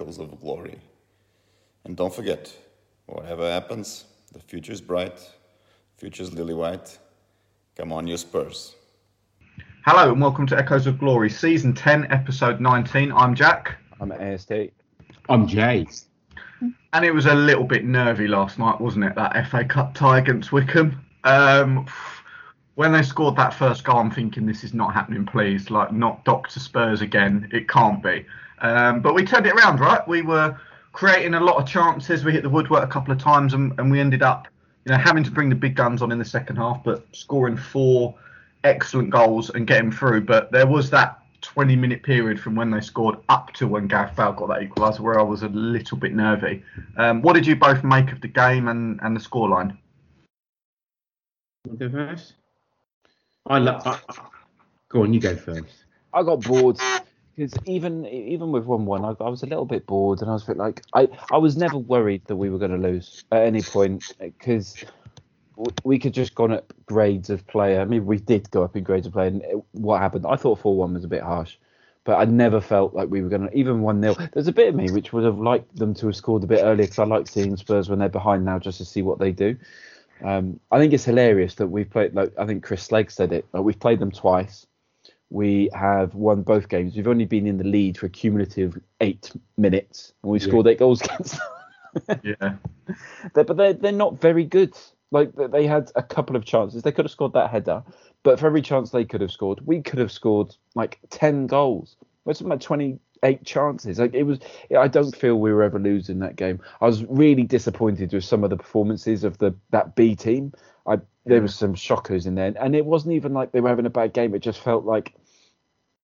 Echoes of Glory. And don't forget, whatever happens, the future is bright, future is lily white. Come on, your Spurs. Hello and welcome to Echoes of Glory, Season 10, Episode 19. I'm Jack. I'm at AST. I'm Jay. And it was a little bit nervy last night, wasn't it? That FA Cup tie against Wycombe. Um, when they scored that first goal, I'm thinking this is not happening, please. Like, not Dr. Spurs again. It can't be. Um, but we turned it around, right? We were creating a lot of chances. We hit the woodwork a couple of times and, and we ended up, you know, having to bring the big guns on in the second half, but scoring four excellent goals and getting through. But there was that 20 minute period from when they scored up to when Gareth Bale got that equaliser where I was a little bit nervy. Um, what did you both make of the game and, and the scoreline? go first? I, lo- I, I Go on, you go first. I got bored because even even with one one, I, I, was a little bit bored, and I was a bit like I I was never worried that we were going to lose at any point because we could just gone up grades of player. I mean, we did go up in grades of player, and it, what happened? I thought four one was a bit harsh, but I never felt like we were going to even one 0 There's a bit of me which would have liked them to have scored a bit earlier because I like seeing Spurs when they're behind now just to see what they do. Um, I think it's hilarious that we've played. Like I think Chris Slegg said it. Like, we've played them twice. We have won both games. We've only been in the lead for a cumulative eight minutes, and we've yeah. scored eight goals against them. yeah, they're, but they're they're not very good. Like they had a couple of chances. They could have scored that header, but for every chance they could have scored, we could have scored like ten goals. That's about twenty eight chances. Like it was, I don't feel we were ever losing that game. I was really disappointed with some of the performances of the that B team. I there was some shockers in there, and it wasn't even like they were having a bad game. It just felt like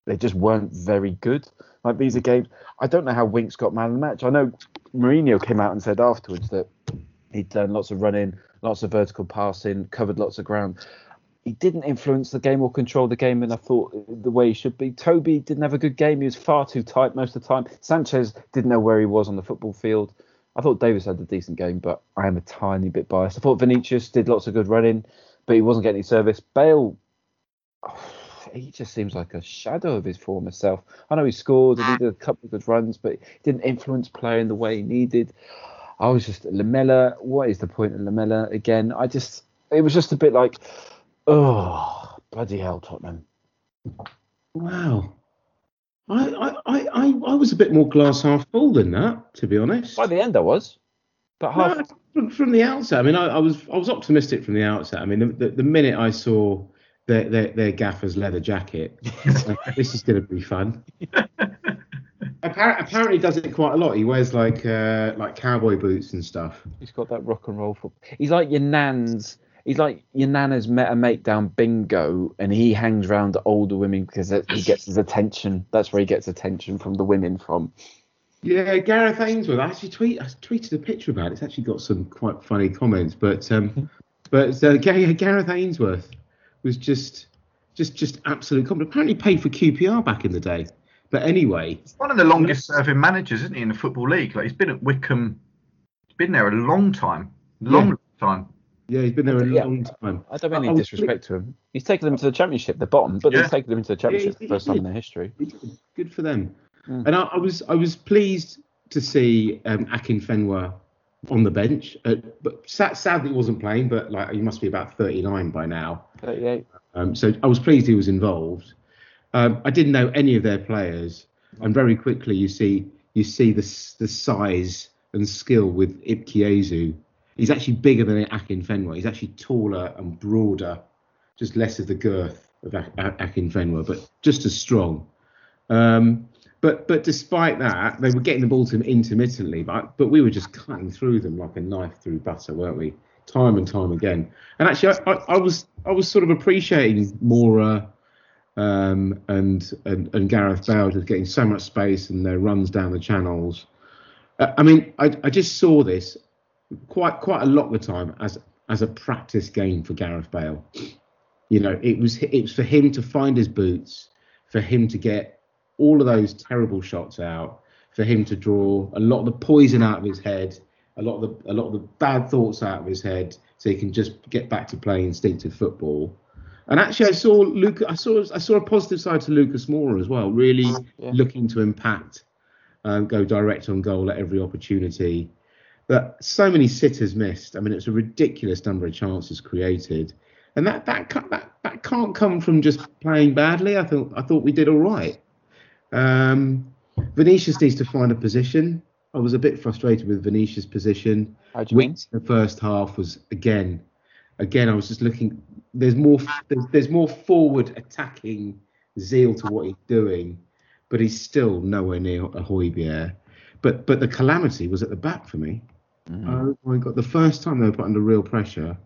they just weren't very good. Like these are games. I don't know how Winks got man of the match. I know Mourinho came out and said afterwards that he'd done lots of running, lots of vertical passing, covered lots of ground he didn't influence the game or control the game, and I thought the way he should be. Toby didn't have a good game. He was far too tight most of the time. Sanchez didn't know where he was on the football field. I thought Davis had a decent game, but I am a tiny bit biased. I thought Vinicius did lots of good running, but he wasn't getting any service. Bale, oh, he just seems like a shadow of his former self. I know he scored and he did a couple of good runs, but he didn't influence play in the way he needed. I was just Lamela. What is the point of Lamela again? I just, it was just a bit like Oh, bloody hell, Tottenham. Wow. I, I, I, I was a bit more glass half full than that, to be honest. By the end, I was. But half. No, from, from, the outset, I mean, I, I, was I was optimistic from the outset. I mean, the, the, the minute I saw their, their, their gaffer's leather jacket, this is going to be fun. Apparently, apparently, does it quite a lot. He wears like uh, like cowboy boots and stuff. He's got that rock and roll. For, he's like your nan's he's like your nana's met a mate down bingo and he hangs around older women because he gets his attention. That's where he gets attention from the women from. Yeah gareth ainsworth i actually tweet i tweeted a picture about it. It's actually got some quite funny comments but um but uh, gareth ainsworth was just just just absolute compliment. Apparently paid for qpr back in the day but anyway. He's one of the longest serving managers isn't he in the football league? Like he's been at Wycombe, he's been there a long time long yeah. time yeah, he's been there a yeah. long time. I don't mean any disrespect to him. He's taken them to the championship, the bottom, but yeah. he's taken them into the championship yeah, for the first time in their history. Good for them. Mm. And I, I, was I was pleased to see um, Akinfenwa on the bench, uh, but sad, sadly he wasn't playing. But like he must be about 39 by now. 38. Um, so I was pleased he was involved. Um, I didn't know any of their players, and very quickly you see you see the the size and skill with Ikpeazu He's actually bigger than Akin Akinfenwa. He's actually taller and broader, just less of the girth of Akin Akinfenwa, but just as strong. Um, but but despite that, they were getting the ball to him intermittently, but but we were just cutting through them like a knife through butter, weren't we? Time and time again. And actually, I, I, I was I was sort of appreciating Moura um, and, and and Gareth Bale just getting so much space and their runs down the channels. Uh, I mean, I, I just saw this quite quite a lot of the time as as a practice game for Gareth Bale. You know, it was it was for him to find his boots, for him to get all of those terrible shots out, for him to draw a lot of the poison out of his head, a lot of the a lot of the bad thoughts out of his head, so he can just get back to playing instinctive football. And actually, I saw Luke. I saw I saw a positive side to Lucas Moura as well. Really Yeah. looking to impact, um, go direct on goal at every opportunity. But so many sitters missed. I mean, it's a ridiculous number of chances created, and that that that that can't come from just playing badly. I thought I thought we did all right. Um, Vinicius needs to find a position. I was a bit frustrated with Vinicius' position. How do you mean? The first half was again, again. I was just looking. There's more. There's, there's more forward attacking zeal to what he's doing, but he's still nowhere near a Højbjerg. But but the calamity was at the back for me. Mm. Oh my god! The first time they were put under real pressure,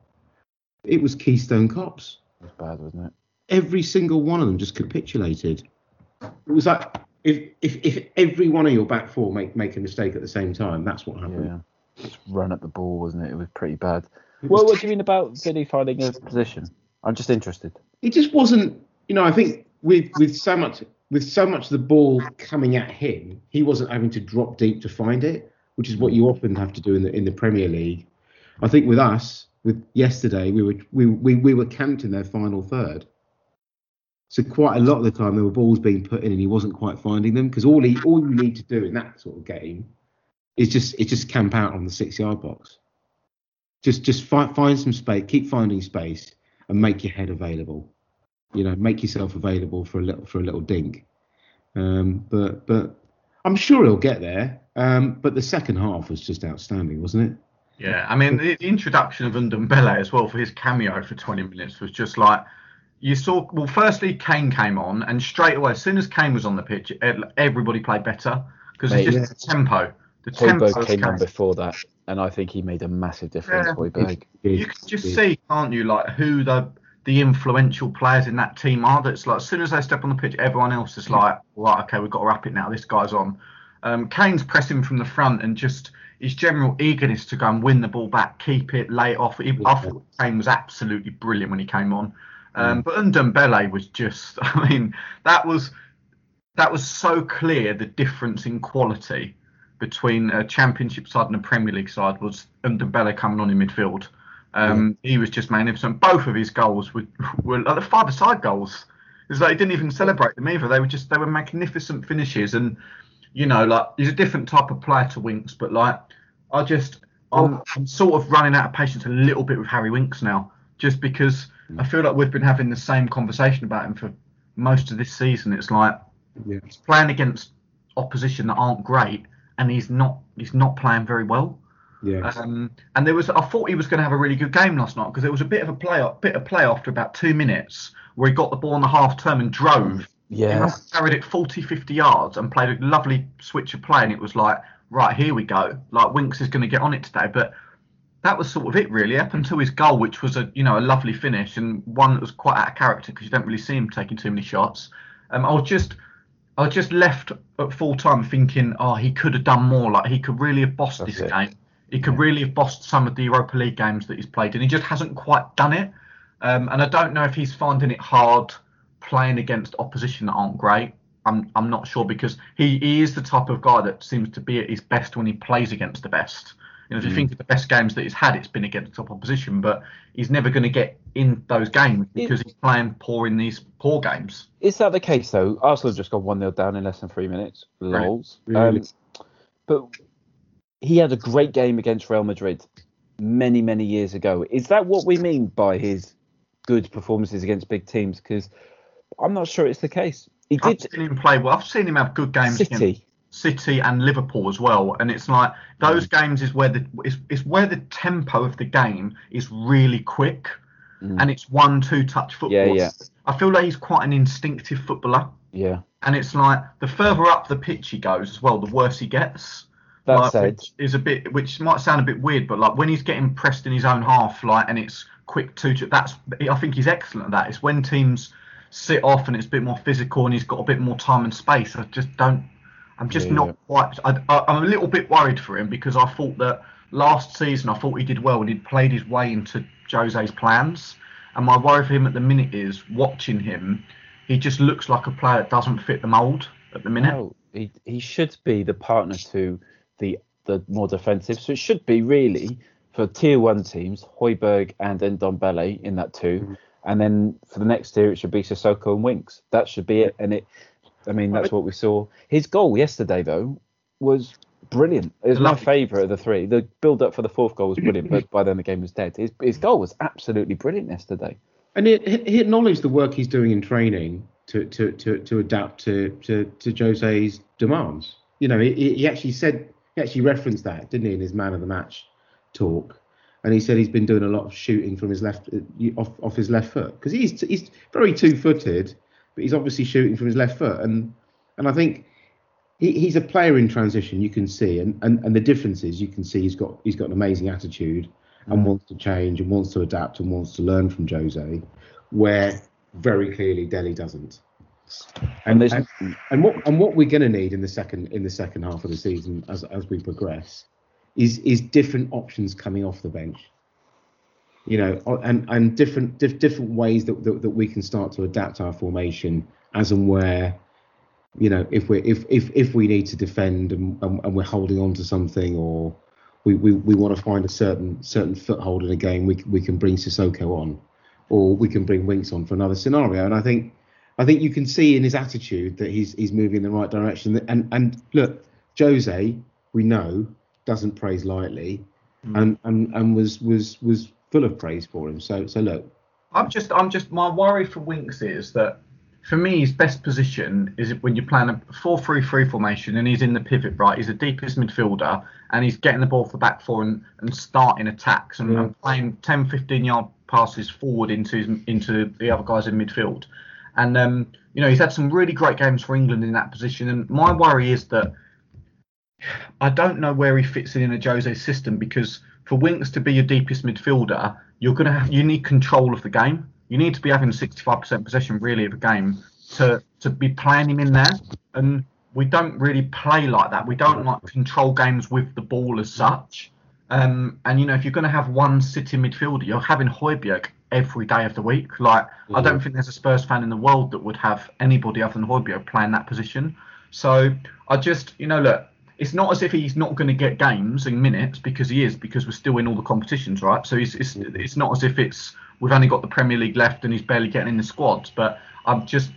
it was Keystone Cops. It was bad, wasn't it? Every single one of them just capitulated. It was like if if, if every one of your back four make make a mistake at the same time, that's what happened. Yeah. Just run at the ball, wasn't it? It was pretty bad. It Well, was what do you mean about Vinny finding a position? I'm just interested. it just wasn't you know i think with with so much with so much of the ball coming at him he wasn't having to drop deep to find it which is what you often have to do in the in the premier league i think with us with yesterday we were we we, we were camped in their final third so quite a lot of the time there were balls being put in and he wasn't quite finding them because all he all you need to do in that sort of game is just is just camp out on the six yard box just just find find some space keep finding space and make your head available. You know, make yourself available for a little for a little dink. Um, but but I'm sure he'll get there. Um, but the second half was just outstanding, wasn't it? Yeah, I mean the, the introduction of Ndombele as well for his cameo for 20 minutes was just like you saw. Well, firstly Kane came on, and straight away as soon as Kane was on the pitch, e- everybody played better because it's Mate, just the tempo. The tempo Højbjerg of came on before that, and I think he made a massive difference. Yeah. Højbjerg. You can just see, can't you, like who the the influential players in that team are. That's like as soon as they step on the pitch, everyone else is like, right, okay, we've got to wrap it now. This guy's on. Um, Kane's pressing from the front and just his general eagerness to go and win the ball back, keep it, lay it off. He, I thought Kane was absolutely brilliant when he came on. Um, But Ndombele was just, I mean, that was that was so clear the difference in quality between a championship side and a Premier League side was Ndombele coming on in midfield. Um, He was just magnificent. Both of his goals were, were like the five-a-side goals. It's like he didn't even celebrate them either. They were just they were magnificent finishes, and you know, like he's a different type of player to Winks, but like I just I'm, I'm sort of running out of patience a little bit with Harry Winks now, just because I feel like we've been having the same conversation about him for most of this season. It's like Yeah. he's playing against opposition that aren't great, and he's not he's not playing very well. Yeah. Um, and there was I thought he was going to have a really good game last night because there was a bit of a play bit of play after about two minutes where he got the ball on the half term and drove. Yeah, carried it 40, 50 yards and played a lovely switch of play, and it was like, right, here we go. Like Winks is going to get on it today, but that was sort of it really up until his goal, which was a you know a lovely finish and one that was quite out of character because you don't really see him taking too many shots. Um, I was just I was just left at full time thinking, oh, he could have done more. Like he could really have bossed That's this it. game. He could really have bossed some of the Europa League games that he's played, and he just hasn't quite done it. Um, and I don't know if he's finding it hard playing against opposition that aren't great. I'm I'm not sure because he, he is the type of guy that seems to be at his best when he plays against the best. You know, if you think of the best games that he's had, it's been against top opposition, but he's never going to get in those games because he's playing poor in these poor games. is that the case though? Arsenal just got one 0 down in less than three minutes. Lols. Really? Um, but he had a great game against Real Madrid many many years ago. Is that what we mean by his good performances against big teams? Because I'm not sure it's the case. He I've did seen him play well. I've seen him have good games against City. City and Liverpool as well. And it's like those games is where the it's, it's where the tempo of the game is really quick, Mm. and it's one two touch football. Yeah, yeah. I feel like he's quite an instinctive footballer, Yeah. and it's like the further up the pitch he goes as well, the worse he gets. That like, said, which is a bit, which might sound a bit weird, but like when he's getting pressed in his own half, like, and it's quick two, that's I think he's excellent at that. It's when teams sit off and it's a bit more physical and he's got a bit more time and space. I just don't. I'm just Yeah, not quite. I, I, I'm a little bit worried for him because I thought that last season I thought he did well and he'd played his way into Jose's plans. And my worry for him at the minute is watching him. He just looks like a player that doesn't fit the mould at the minute. no, he he should be the partner to the the more defensive. So it should be really for tier one teams, Højbjerg and Ndombele in that two, mm-hmm. and then for the next tier, it should be Sissoko and Winks. That should be it. And it, I mean, that's what we saw. His goal yesterday though was brilliant. It was my favourite of the three. The build up for the fourth goal was brilliant, but by then the game was dead. His, his goal was absolutely brilliant yesterday. And he, he acknowledged the work he's doing in training to to to, to adapt to, to to Jose's demands. You know, he, he actually said he actually referenced that, didn't he, in his man of the match talk? And he said he's been doing a lot of shooting from his left uh, off off his left foot because he's he's very two footed, but he's obviously shooting from his left foot. And and I think he, he's a player in transition. You can see, and, and and the difference is you can see he's got he's got an amazing attitude and wants to change and wants to adapt and wants to learn from Jose, where very clearly Dele doesn't. And, and, and, what and what we're going to need in the second in the second half of the season as as we progress is is different options coming off the bench. You know, and and different diff, different ways that, that that we can start to adapt our formation as and where you know if we if if if we need to defend and, and, and we're holding on to something or we, we, we want to find a certain certain foothold in a game, we we can bring Sissoko on, or we can bring Winks on for another scenario. And I think I think you can see in his attitude that he's he's moving in the right direction. And and look, Jose, we know doesn't praise lightly, mm. and, and and was was was full of praise for him. So so look, I'm just I'm just my worry for Winks is that for me, his best position is when you're playing a 4 3 3 formation and he's in the pivot, right? He's the deepest midfielder and he's getting the ball for back four and, and starting attacks and, yeah. and playing 10, 15 yard passes forward into his, into the other guys in midfield. And, um, you know, he's had some really great games for England in that position. And my worry is that I don't know where he fits in in a Jose system because for Winks to be your deepest midfielder, you're to have, you need control of the game you need to be having 65% possession really of a game to to be playing him in there. And we don't really play like that. We don't like control games with the ball as such. Um, and you know, if you're going to have one sitting midfielder, you're having Højbjerg every day of the week. Like, mm-hmm. I don't think there's a Spurs fan in the world that would have anybody other than Højbjerg playing that position. So I just, you know, look, it's not as if he's not going to get games and minutes because he is, because we're still in all the competitions, right? So it's it's, mm-hmm. it's not as if it's we've only got the Premier League left and he's barely getting in the squads. But I'm just,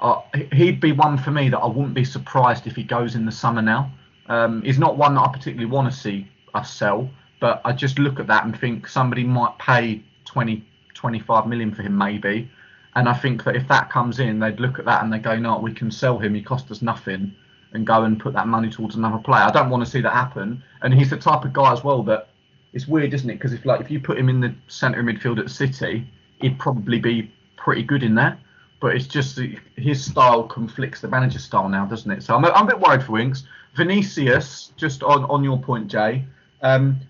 uh, he'd be one for me that I wouldn't be surprised if he goes in the summer now. Um, he's not one that I particularly want to see us sell, but I just look at that and think somebody might pay 20, 25 million for him maybe. And I think that if that comes in, they'd look at that and they go, no, we can sell him. He cost us nothing and go and put that money towards another player. I don't want to see that happen. And he's the type of guy as well that it's weird, isn't it? Because if like if you put him in the centre midfield at City, he'd probably be pretty good in there. But it's just his style conflicts the manager's style now, doesn't it? So I'm a, I'm a bit worried for Winks. Vinicius, just on, on your point, Jay. Um,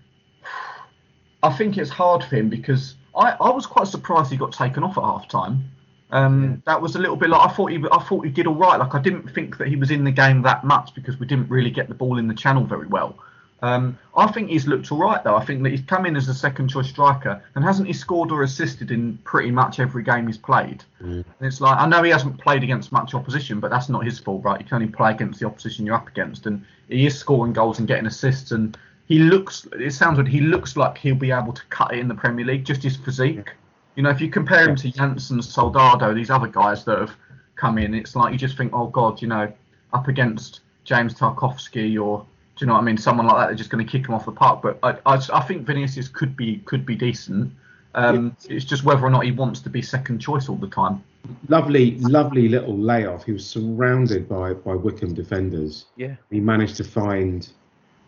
I think it's hard for him because I, I was quite surprised he got taken off at half time. Um, yeah. That was a little bit like I thought he I thought he did all right. Like I didn't think that he was in the game that much because we didn't really get the ball in the channel very well. Um, I think he's looked all right though. I think that he's come in as a second choice striker and hasn't he scored or assisted in pretty much every game he's played. Mm. it's like I know he hasn't played against much opposition, but that's not his fault, right? You can only play against the opposition you're up against, and he is scoring goals and getting assists. And he looks. It sounds like he looks like he'll be able to cut it in the Premier League. Just his physique. You know, if you compare him to Janssen, Soldado, these other guys that have come in, it's like you just think, oh God, you know, up against James Tarkowski or do you know what I mean? Someone like that, they're just going to kick him off the park. But I, I, I think Vinicius could be could be decent. Um, yeah. It's just whether or not he wants to be second choice all the time. Lovely, lovely little layoff. He was surrounded by by Wycombe defenders. Yeah. He managed to find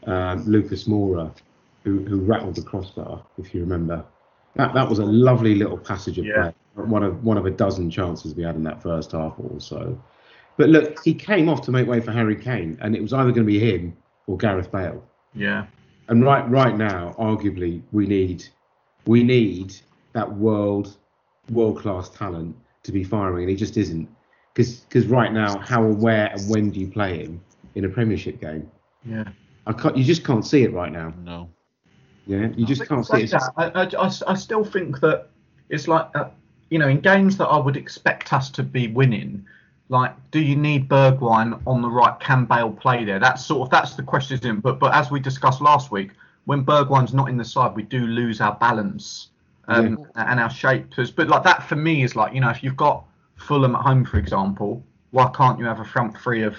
um, Lucas Moura, who who rattled the crossbar, if you remember. That that was a lovely little passage of yeah. play. One of one of a dozen chances we had in that first half or so. But look, he came off to make way for Harry Kane, and it was either going to be him or Gareth Bale. Yeah. And right right now, arguably, we need we need that world world class talent to be firing, and he just isn't. Because right now, how and where and when do you play him in a Premiership game? Yeah. I can't. You just can't see it right now. No. Yeah, you just can't see it. I, I, I, still think that it's like, uh, you know, in games that I would expect us to be winning, like, do you need Bergwijn on the right? Can Bale play there? That's sort of that's the question. But but as we discussed last week, when Bergwijn's not in the side, we do lose our balance. um, and our shape. But like that for me is like you know if you've got Fulham at home, for example, why can't you have a front three of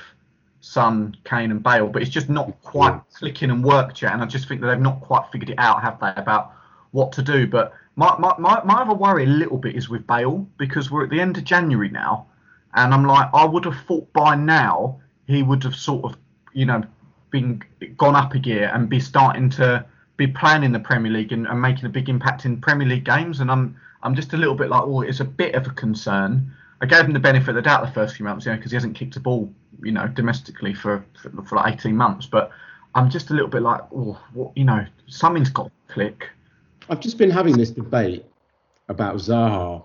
Son, Kane, and Bale? But it's just not quite clicking and worked yet, and I just think that they've not quite figured it out, have they, about what to do? But my, my, my, my other worry a little bit is with Bale because we're at the end of January now, and I'm like, I would have thought by now he would have sort of, you know, been gone up a gear and be starting to be playing in the Premier League and, and making a big impact in Premier League games. And I'm I'm just a little bit like, oh, it's a bit of a concern. I gave him the benefit of the doubt the first few months, you know, because he hasn't kicked a ball, you know, domestically for, for, for like 18 months. But I'm just a little bit like, oh, what, you know, something's got to click. I've just been having this debate about Zaha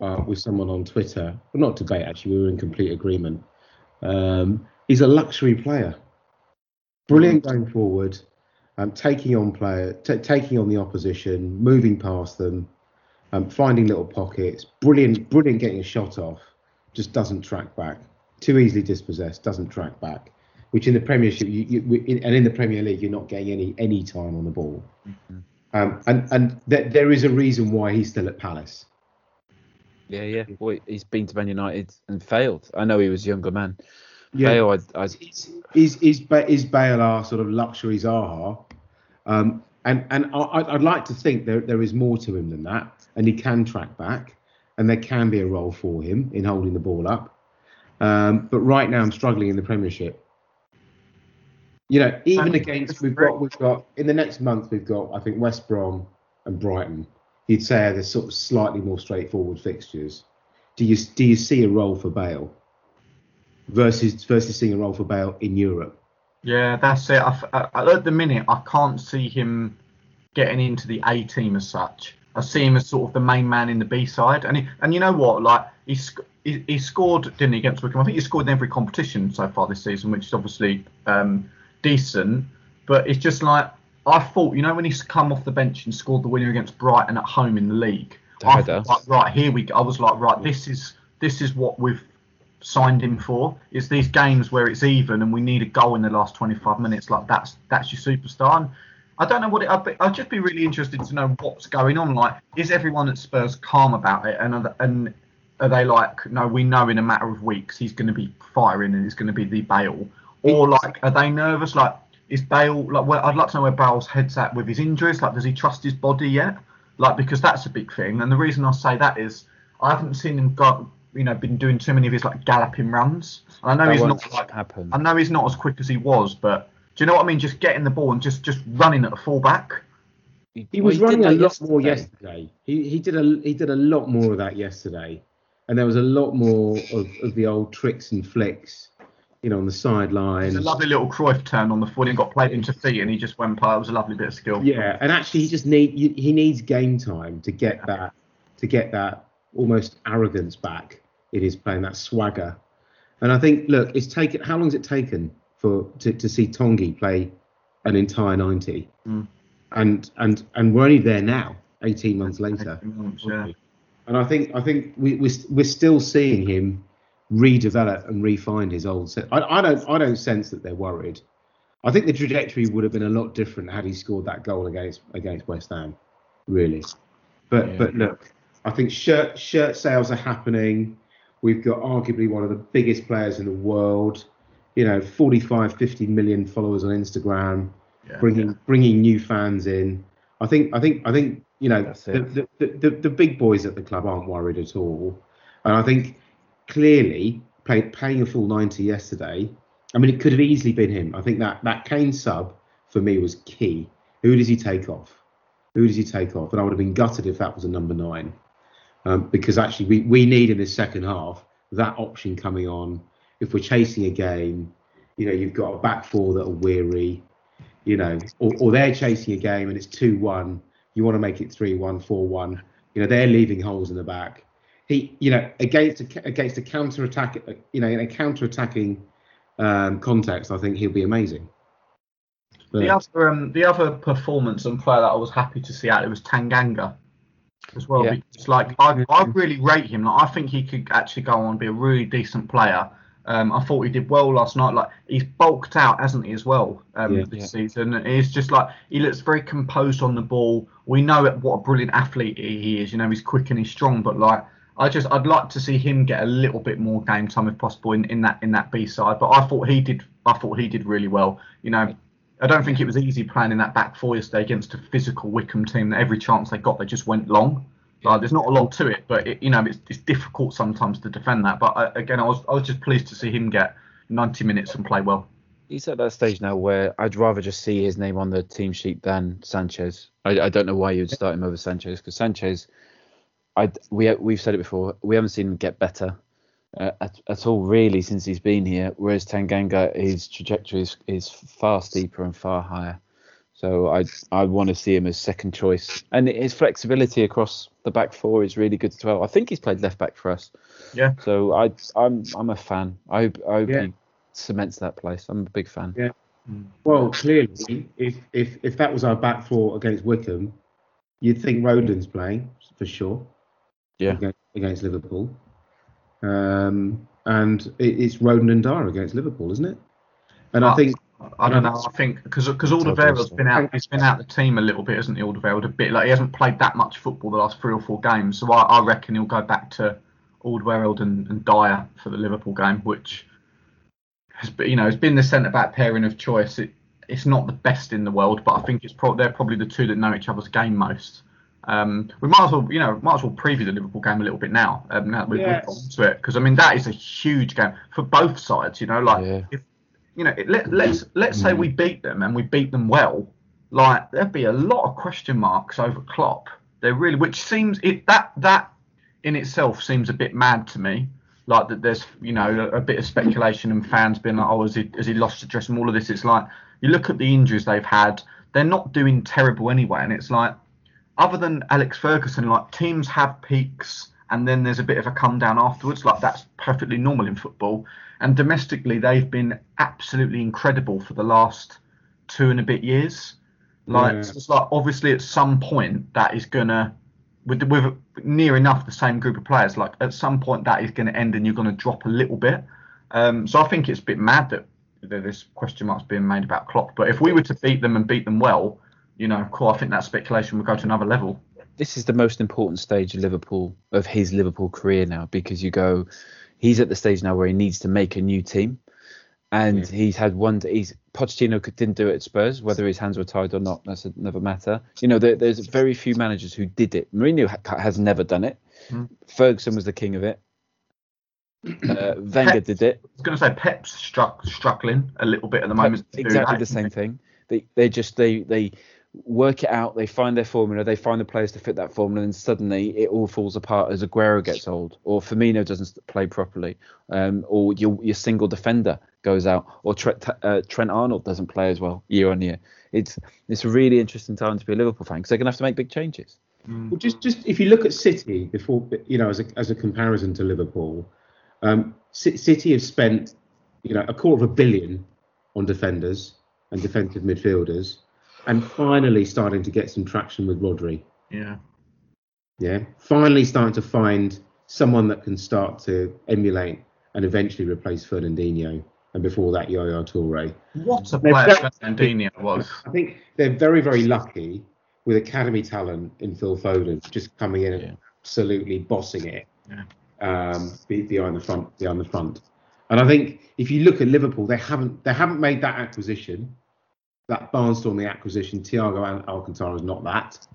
uh, with someone on Twitter. Well, not debate, actually, we were in complete agreement. Um, he's a luxury player. Brilliant going forward, um, taking on player, t- taking on the opposition, moving past them, um, finding little pockets. Brilliant, brilliant getting a shot off. Just doesn't track back. Too easily dispossessed. Doesn't track back. Which in the Premiership, you, you, in, and in the Premier League, you're not getting any any time on the ball. Mm-hmm. Um, and and th- there is a reason why he's still at Palace. Yeah, yeah. Well, he's been to Man United and failed. I know he was a younger man. Yeah. Bale, I, I... Is, is, is, is Bale our sort of luxury Zaha? Um, and and I, would like to think there, there is more to him than that, and he can track back, and there can be a role for him in holding the ball up. Um, but right now, I'm struggling in the Premiership. You know, even against we've got we've got in the next month we've got I think West Brom and Brighton. You'd say they're sort of slightly more straightforward fixtures. Do you do you see a role for Bale versus versus seeing a role for Bale in Europe? Yeah, that's it. I, I, at the minute, I can't see him getting into the A team as such. I see him as sort of the main man in the B side, and he, and you know what? Like he, he, he scored, didn't he, against Wycombe? I think he scored in every competition so far this season, which is obviously um, decent. But it's just like I thought, you know, when he's come off the bench and scored the winner against Brighton at home in the league. I thought, like, right here we go. I was like, right, this is this is what we've signed him for. It's these games where it's even and we need a goal in the last 25 minutes. Like that's that's your superstar. And I don't know what it. I'd, be, I'd just be really interested to know what's going on. Like, is everyone at Spurs calm about it? And and are they like, no, we know in a matter of weeks he's going to be firing and it's going to be the Bale, or like, are they nervous? Like, is Bale like? Where, I'd like to know where Bale's head's at with his injuries. Like, does he trust his body yet? Like, because that's a big thing. And the reason I say that is I haven't seen him got you know been doing too many of his like galloping runs. I know that he's not like happen. I know he's not as quick as he was, but do you know what I mean? Just getting the ball and just just running at a fullback. He, he was running a lot yesterday. more yesterday. He he did a he did a lot more of that yesterday, and there was a lot more of, of the old tricks and flicks, you know, on the sideline. a lovely little Cruyff turn on the foot. He got played into feet, and he just went past. It was a lovely bit of skill. Yeah, and actually, he just need he needs game time to get that to get that almost arrogance back in his playing that swagger. And I think, look, it's taken. How long has it taken for to, to see Tanguy play an entire 90? Mm. And and and we're only there now, 18 months later. 18 months, yeah. And I think I think we we're, we're still seeing him redevelop and refine his old set. I, I don't I don't sense that they're worried. I think the trajectory would have been a lot different had he scored that goal against against West Ham, really. But yeah. but look, I think shirt shirt sales are happening. We've got arguably one of the biggest players in the world. You know, 45, 50 million followers on Instagram, yeah, bringing yeah. bringing new fans in. I think I think I think you know the, the, the, the, big boys at the club aren't worried at all, and I think clearly played paying a full 90 yesterday. I mean, it could have easily been him. I think that that Kane sub for me was key. Who does he take off? Who does he take off? And I would have been gutted if that was a number nine um, because actually we, we need in this second half that option coming on. If we're chasing a game, you know, you've got a back four that are weary, you know, or, or they're chasing a game and it's 2 1. You want to make it 3 1, 4 1. You know, they're leaving holes in the back. He, you know, against a, against a counter attack, you know, in a counter attacking um, context, I think he'll be amazing. But, the other, um, the other performance and player that I was happy to see out it was Tanganga as well. Yeah. Because like I, I really rate him. Like I think he could actually go on and be a really decent player. Um, I thought he did well last night. Like he's bulked out, hasn't he, as well um, yeah, this yeah. season? He's just like he looks very composed on the ball. We know what a brilliant athlete he is. You know, he's quick and he's strong, but like I just I'd like to see him get a little bit more game time if possible in, in that in that B side. But I thought he did I thought he did really well. You know, I don't think it was easy playing in that back four yesterday against a physical Wycombe team that every chance they got they just went long. Like there's not a lot to it, but it, you know it's, it's difficult sometimes to defend that. But I, uh, again, I was I was just pleased to see him get 90 minutes and play well. He's at that stage now where I'd rather just see his name on the team sheet than Sanchez. I, I don't know why you'd start him over Sanchez because Sanchez, I we we've said it before, we haven't seen him get better uh, at, at, all really since he's been here. Whereas Tanganga, his trajectory is, is far steeper and far higher. So I I want to see him as second choice, and his flexibility across the back four is really good as well. I think he's played left back for us. Yeah. So I I'm I'm a fan. I hope I hope yeah. he cements that place. I'm a big fan. Yeah. Well, clearly, if if if that was our back four against Wycombe, you'd think Rodon's playing for sure. Yeah. Against, against Liverpool. Um, and it's Rodon and Dier against Liverpool, isn't it? And I think I don't know. I think because because Alderweireld's been out, he's been out the team a little bit, hasn't he? Alderweireld a bit like he hasn't played that much football the last three or four games. So I, I reckon he'll go back to Alderweireld and, and Dier for the Liverpool game, which has been, you know has been the centre back pairing of choice. It, it's not the best in the world, but I think it's pro- they're probably the two that know each other's game most. Um, we might as well, you know, might as well preview the Liverpool game a little bit now. Um, now we've, yes. gone to it because I mean that is a huge game for both sides. You know, like yeah. if you know, it, let, let's let's say we beat them and we beat them well, like there'd be a lot of question marks over Klopp. There really, which seems it that that in itself seems a bit mad to me. Like that, there's you know a, a bit of speculation and fans being like, oh, has he has he lost the dressing? All of this, it's like you look at the injuries they've had. They're not doing terrible anyway, and it's like other than Alex Ferguson, like teams have peaks and then there's a bit of a come down afterwards. Like that's perfectly normal in football. And domestically, they've been absolutely incredible for the last two and a bit years. Like yeah. it's like obviously at some point that is gonna with with near enough the same group of players. Like at some point that is going to end and you're going to drop a little bit. Um, so I think it's a bit mad that there's question marks being made about Klopp. But if we were to beat them and beat them well, you know, cool. I think that speculation would go to another level. This is the most important stage of Liverpool of his Liverpool career now because you go, he's at the stage now where he needs to make a new team, and he's had one. He's Pochettino didn't do it at Spurs, whether his hands were tied or not. That's another matter. You know, there, there's very few managers who did it. Mourinho ha- has never done it. Mm. Ferguson was the king of it. Uh, Wenger Pep, did it. I was going to say Pep's struck, struggling a little bit at the moment. exactly the same thing. They they just they they work it out, they find their formula, they find the players to fit that formula, and suddenly it all falls apart as Aguero gets old, or Firmino doesn't play properly, um, or your your single defender goes out, or Trent, uh, Trent Arnold doesn't play as well year on year. It's it's a really interesting time to be a Liverpool fan because they're going to have to make big changes. Mm. Well, just just if you look at City before, you know, as a as a comparison to Liverpool, um, City have spent you know a quarter of a billion on defenders and defensive midfielders and finally starting to get some traction with Rodri. Yeah. Yeah. Finally starting to find someone that can start to emulate and eventually replace Fernandinho. And before that, Yaya Toure. What a player Fernandinho was. I think they're very, very lucky with academy talent in Phil Foden just coming in and yeah. absolutely bossing it yeah. um, behind the front, behind the front. And I think if you look at Liverpool, they haven't they haven't made that acquisition that Barnstorming acquisition, Thiago and Alcantara is not that.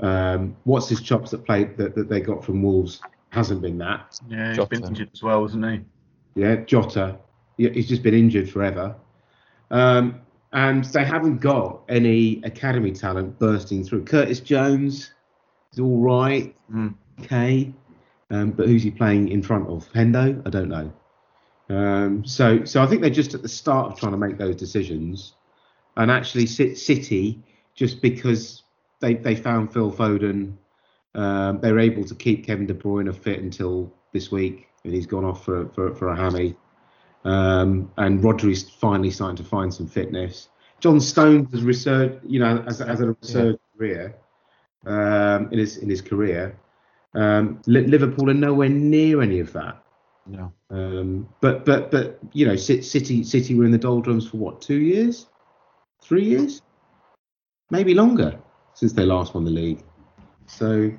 Um, what's his chops that played that, that they got from Wolves hasn't been that. Yeah, he's Jota. been injured as well, hasn't he? Yeah, Jota. He's just been injured forever. Um, and they haven't got any academy talent bursting through. Curtis Jones is all right, mm. okay, um, but who's he playing in front of? Hendo? I don't know. Um, so, so I think they're just at the start of trying to make those decisions, and actually, City just because they they found Phil Foden, um, they're able to keep Kevin De Bruyne a fit until this week, and he's gone off for for, for a hammy. Um, and Rodri's finally starting to find some fitness. John Stones has researched, you know, as, as a research yeah. career um, in his in his career. Um, Liverpool are nowhere near any of that. No. Um, but but but you know, City City were in the doldrums for what two years, three years, maybe longer. since they last won the league. So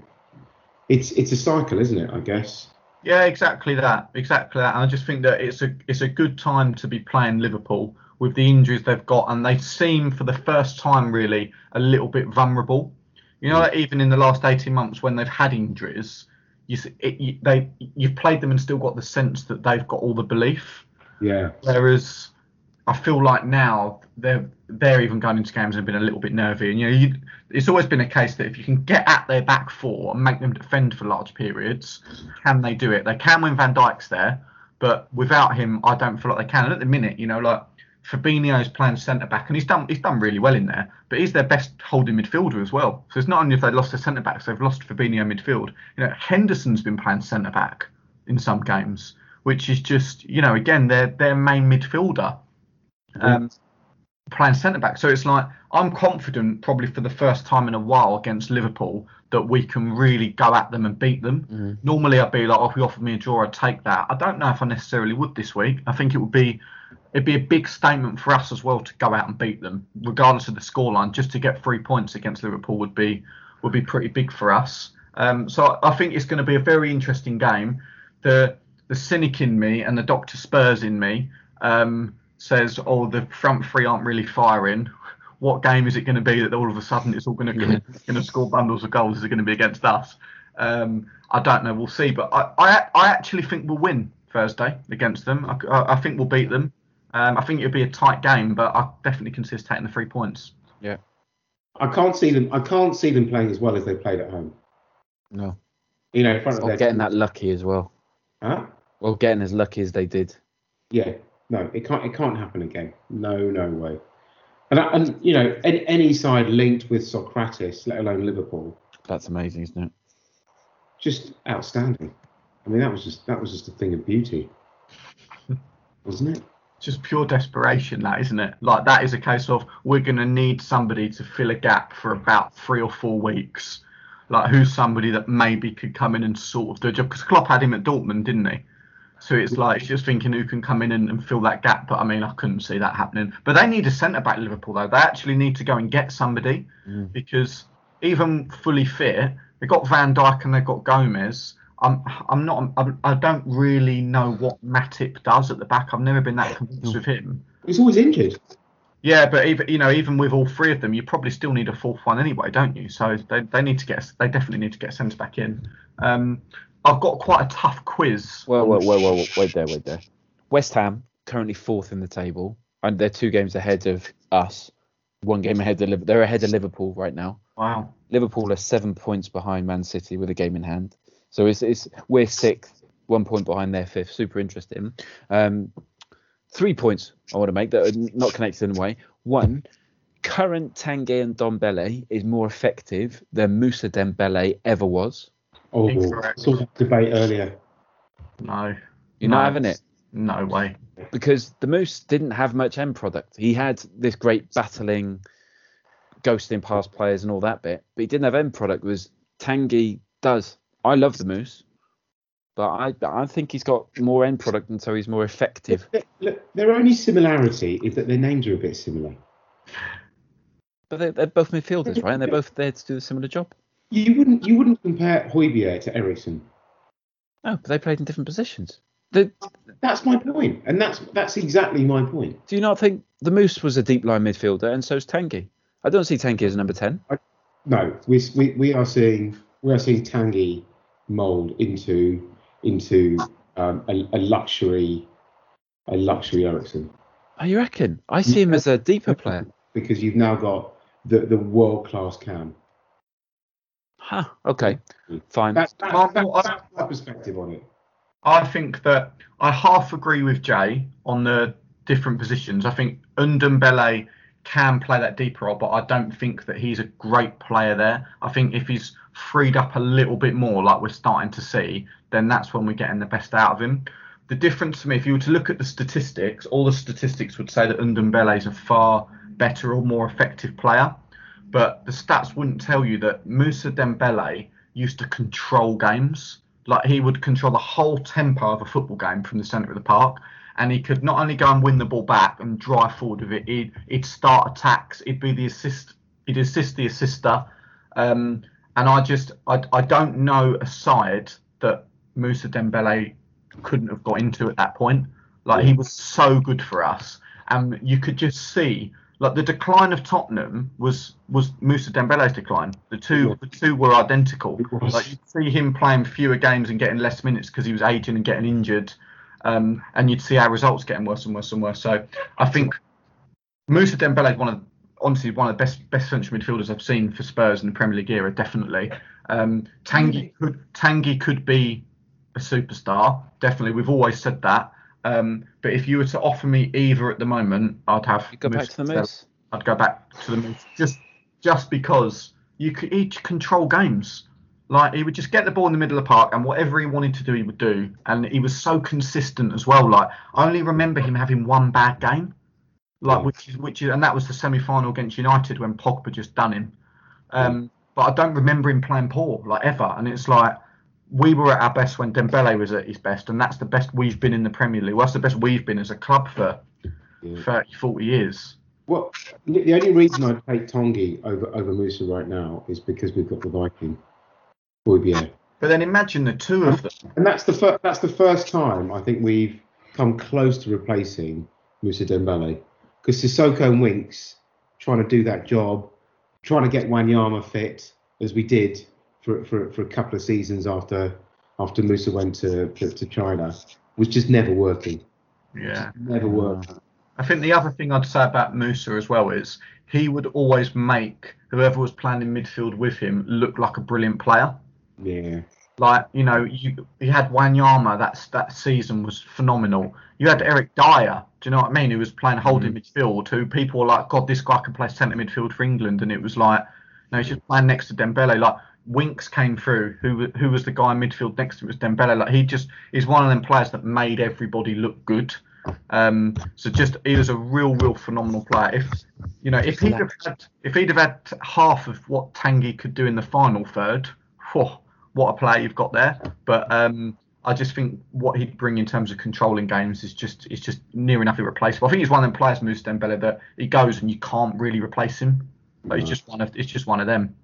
it's it's a cycle, isn't it? I guess. Yeah, exactly that. Exactly that. And I just think that it's a it's a good time to be playing Liverpool with the injuries they've got, and they seem for the first time really a little bit vulnerable. You know, mm. like even in the last eighteen months when they've had injuries, you, it, you they you've played them and still got the sense that they've got all the belief. Yeah. Whereas I feel like now they're they're even going into games and been a little bit nervy. And you know, you, it's always been a case that if you can get at their back four and make them defend for large periods, can they do it? They can when Van Dijk's there, but without him, I don't feel like they can. And at the minute, you know, like Fabinho's playing centre back, and he's done he's done really well in there. But he's their best holding midfielder as well. So it's not only if they lost their centre backs, they've lost Fabinho midfield. You know, Henderson's been playing centre back in some games, which is just you know again their their main midfielder. Um, playing centre back. So it's like I'm confident, probably for the first time in a while against Liverpool, that we can really go at them and beat them. Mhm. Normally, I'd be like, oh, if you offered me a draw, I'd take that. I don't know if I necessarily would this week. I think it would be it'd be a big statement for us as well to go out and beat them, regardless of the scoreline. Just to get three points against Liverpool would be would be pretty big for us. Um, so I think it's going to be a very interesting game. The the cynic in me and the Doctor Spurs in me um, says, "Oh, the front three aren't really firing." What game is it going to be that all of a sudden it's all going to going to score bundles of goals? Is it going to be against us? Um, I don't know. We'll see. But I, I I actually think we'll win Thursday against them. I, I, I think we'll beat them. Um, I think it'll be a tight game, but I definitely consider taking the three points. Yeah. I can't see them. I can't see them playing as well as they played at home. No. You know, in front of Or their getting that lucky as well. Huh? Well, getting as lucky as they did. Yeah. No, it can't. It can't happen again. No, no way. And and you know, any, any side linked with Sokratis, let alone Liverpool, That's amazing, isn't it? just outstanding. I mean, that was just that was just a thing of beauty, wasn't it? just pure desperation that isn't it like that is a case of we're going to need somebody to fill a gap for about three or four weeks like who's somebody that maybe could come in and sort of do a job because Klopp had him at Dortmund didn't he so it's like it's just thinking who can come in and, and fill that gap but I mean I couldn't see that happening but they need a centre back Liverpool though they actually need to go and get somebody Mm. because even fully fit they've got Van Dijk and they've got Gomez I'm I'm not I'm, I don't really know what Matip does at the back. I've never been that convinced with him. He's always injured. Yeah, but even you know even with all three of them, you probably still need a fourth one anyway, don't you? So they, they need to get they definitely need to get centre back in. Um, I've got quite a tough quiz. Well, well, well, well, wait there, wait there. West Ham currently fourth in the table, and they're two games ahead of us. One game ahead of Liverpool. They're ahead of Liverpool right now. Wow. Liverpool are seven points behind Man City with a game in hand. So it's, it's we're sixth, one point behind their fifth. Super interesting. Um, three points I want to make that are not connected in a way. One, current Tanguy Ndombele is more effective than Mousa Dembele ever was. Oh, Incorrect. saw that debate earlier. No. You're No. not having it No way. because the Moose didn't have much end product. He had this great battling, ghosting past players and all that bit, but he didn't have end product. Was Tanguy does. I love the Moose, but I I think he's got more end product and so he's more effective. Look, look, their only similarity is that their names are a bit similar. But they're, they're both midfielders, right? And they're both there to do a similar job. You wouldn't you wouldn't compare Højbjerg to Eriksen. No, but they played in different positions. The, That's my point, and that's that's exactly my point. do you not think the Moose was a deep line midfielder and so's Tanguy? I don't see Tanguy as number ten. No, we we, we are seeing we are seeing Tanguy mould into into um, a, a luxury a luxury Eriksen Oh, you reckon? I see him as a deeper player. because you've now got the the world class cam. Huh. Okay. Fine. That's, that's, Well, that's, I- that's my perspective on it. I think that I half agree with Jay on the different positions. I think Ndombele can play that deeper role, but I don't think that he's a great player there. I think if he's freed up a little bit more, like we're starting to see, then that's when we're getting the best out of him. The difference to me, if you were to look at the statistics, all the statistics would say that Ndombele is a far better or more effective player. But the stats wouldn't tell you that Mousa Dembele used to control games. Like he would control the whole tempo of a football game from the centre of the park, and he could not only go and win the ball back and drive forward with it. He'd, he'd start attacks. He'd be the assist. He'd assist the assister. Um, and I just I, I don't know a side that Mousa Dembele couldn't have got into at that point. Like he was so good for us, and you could just see like the decline of Tottenham was was Mousa Dembele's decline. The two Yeah. the two were identical. Like you'd see him playing fewer games and getting less minutes because he was aging and getting injured, um, and you'd see our results getting worse and worse and worse. So I think Mousa Dembele is one of honestly one of the best best central midfielders I've seen for Spurs in the Premier League era. Definitely, um, Tanguy could Tanguy could be a superstar. Definitely, we've always said that. Um, but if you were to offer me either at the moment, I'd have You go back to the. Moose. I'd go back to the Moose just just because you could each control games. Like he would just get the ball in the middle of the park and whatever he wanted to do, he would do. And he was so consistent as well. Like I only remember him having one bad game, like which is which is, and that was the semi-final against United when Pogba just done him. Um, But I don't remember him playing poor like ever. And it's like we were at our best when Dembele was at his best, and that's the best we've been in the Premier League. Well, that's the best we've been as a club for Yeah. 30, 40 years. Well, the only reason I'd take Tanguy over over Mousa right now is because we've got the Viking, Højbjerg. But then imagine the two of them. And that's the fir- that's the first time I think we've come close to replacing Mousa Dembele because Sissoko and Winks trying to do that job, trying to get Wanyama fit as we did for, for, for a couple of seasons after after Mousa went to, to, to China was just never working. Yeah. Never worked. I think the other thing I'd say about Mousa as well is he would always make whoever was playing in midfield with him look like a brilliant player. Yeah. Like you know, you you had Wanyama. That's that season was phenomenal. You had Eric Dier. Do you know what I mean? Who was playing holding mm. midfield. Who people were like, God, this guy can play centre midfield for England. And it was like, no, he's just playing next to Dembele. Like Winks came through. Who who was the guy in midfield next to him? It was Dembele. Like he just is one of them players that made everybody look good. Um, so just he was a real, real phenomenal player. If you know, if he'd have had if he'd have had half of what Tanguy could do in the final third, what a player you've got there. But um, I just think what he'd bring in terms of controlling games is just is just near enough irreplaceable. I think he's one of them players, Moose Dembele, that he goes and you can't really replace him. But it's just one of it's just one of them.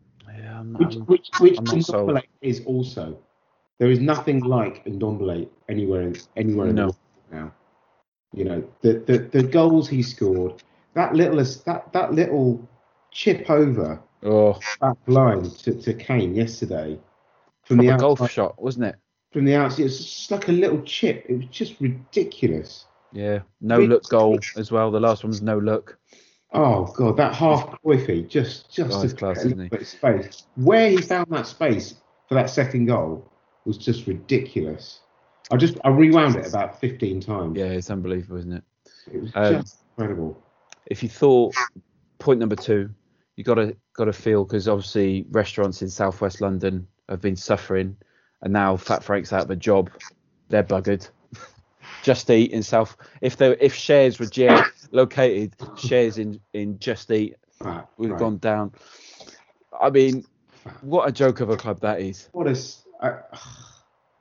I'm, Which I'm- which which I'm not sold. Ndombele is also. There is nothing like Ndombele anywhere in anywhere in the world now. You know the, the the goals he scored, that little that that little chip over oh, back line to, to Kane yesterday from proper the golf outside, shot, wasn't it? from the outside. It's just like a little chip. It was just ridiculous. Yeah, no look goal as well. The last one was no look. Oh god, that half Cruyffy just just Oh, he's class, isn't he? space. Where he found that space for that second goal was just ridiculous. I just I rewound it about 15 times. Yeah, it's unbelievable, isn't it? It was Um, just incredible. If you thought point number two, you got to got to feel because obviously restaurants in southwest London have been suffering, and now Fat Frank's out of a job. They're buggered. Just Eat in South. If they if shares were geo located, shares in in Just Eat Right, have right. gone down. I mean, what a joke of a club that is. What is I,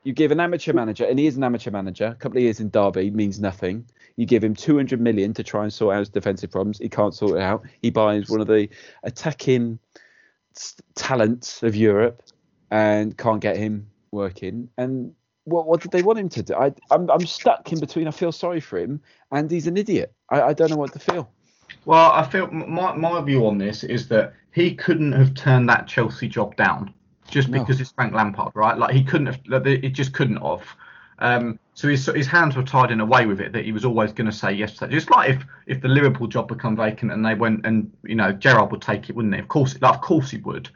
You give an amateur manager, and he is an amateur manager. A couple of years in Derby means nothing. You give him 200 million to try and sort out his defensive problems. He can't sort it out. He buys one of the attacking talents of Europe and can't get him working. And what what did they want him to do? I, I'm I'm stuck in between. I feel sorry for him, and he's an idiot. I, I don't know what to feel. Well, I feel my my view on this is that he couldn't have turned that Chelsea job down just No. because it's Frank Lampard, right? Like he couldn't have. Like, it just couldn't have. Um, so his his hands were tied in a way with it that he was always going to say yes to that. Just like if if the Liverpool job become vacant and they went and you know Gerrard would take it, wouldn't he? Of course, like, of course he would.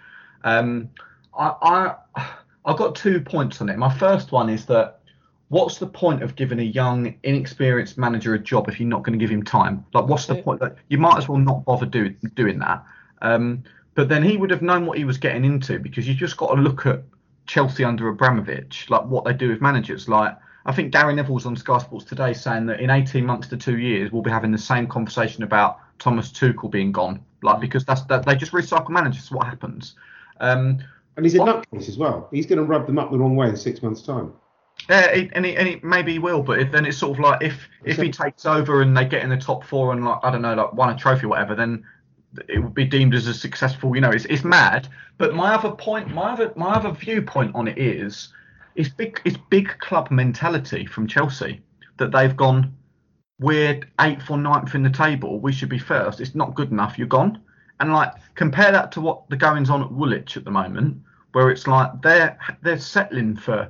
Um, I I I've got two points on it. My first one is that what's the point of giving a young, inexperienced manager a job if you're not going to give him time? Like, what's the point? Like, you might as well not bother do, doing that. Um, but then he would have known what he was getting into because you just got to look at Chelsea under Abramovich, like what they do with managers. Like, I think Gary Neville's on Sky Sports today saying that in 18 months to two years, we'll be having the same conversation about Thomas Tuchel being gone. Like, because that's that they just recycle managers. What happens? Um, and he's a nutcase as well. He's going to rub them up the wrong way in six months' time. Yeah, he, and, he, and he, maybe he will, but if, then it's sort of like if if he takes over and they get in the top four and like I don't know, like won a trophy or whatever, then it would be deemed as a successful. You know, it's it's mad. But my other point, my other my other viewpoint on it is, it's big it's big club mentality from Chelsea that they've gone. We're eighth or ninth in the table. We should be first. It's not good enough. You're gone. And like compare that to what the goings on at Woolwich at the moment, where it's like they're they're settling for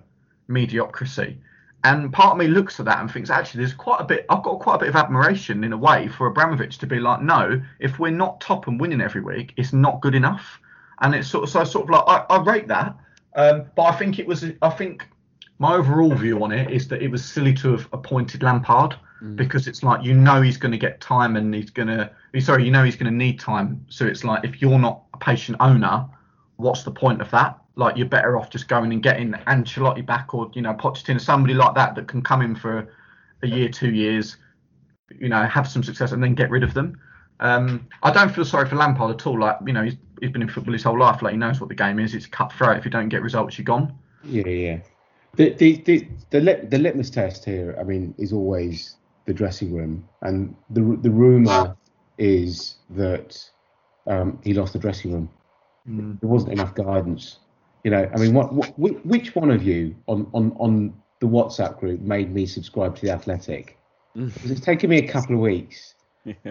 mediocrity. And part of me looks at that and thinks, actually, there's quite a bit. I've got quite a bit of admiration in a way for Abramovich to be like, no, if we're not top and winning every week, it's not good enough. And it's sort of so sort of like I, I rate that, um, but I think it was. I think my overall view on it is that it was silly to have appointed Lampard because it's like you know he's going to get time and he's going to. Sorry, you know he's going to need time. So it's like if you're not a patient owner, what's the point of that? Like you're better off just going and getting Ancelotti back or you know Pochettino, somebody like that that can come in for a year, two years, you know, have some success and then get rid of them. Um, I don't feel sorry for Lampard at all. Like you know, he's, he's been in football his whole life. Like he knows what the game is. It's cutthroat. If you don't get results, you're gone. Yeah, yeah. The the the the, lit, the litmus test here, I mean, is always the dressing room, and the the rumor is that um, he lost the dressing room. There wasn't enough guidance. You know, I mean, what, what which one of you on on on the WhatsApp group made me subscribe to the Athletic? Because it's taken me a couple of weeks.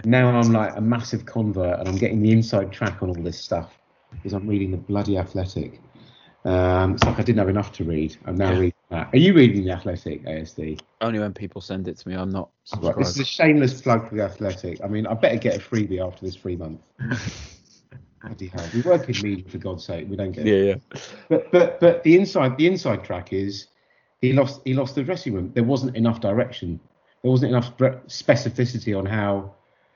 Now I'm like a massive convert, and I'm getting the inside track on all this stuff because I'm reading the bloody Athletic. Um, it's like I didn't have enough to read. I'm now Yeah. That. Are you reading the Athletic, ASD? Only when people send it to me, I'm not Right, this is a shameless plug for the Athletic. I mean, I better get a freebie after this free month. Bloody hell. We work in media for God's sake. We don't get Yeah, yeah. but but but the inside the inside track is he lost he lost the dressing room. There wasn't enough direction. There wasn't enough specificity on how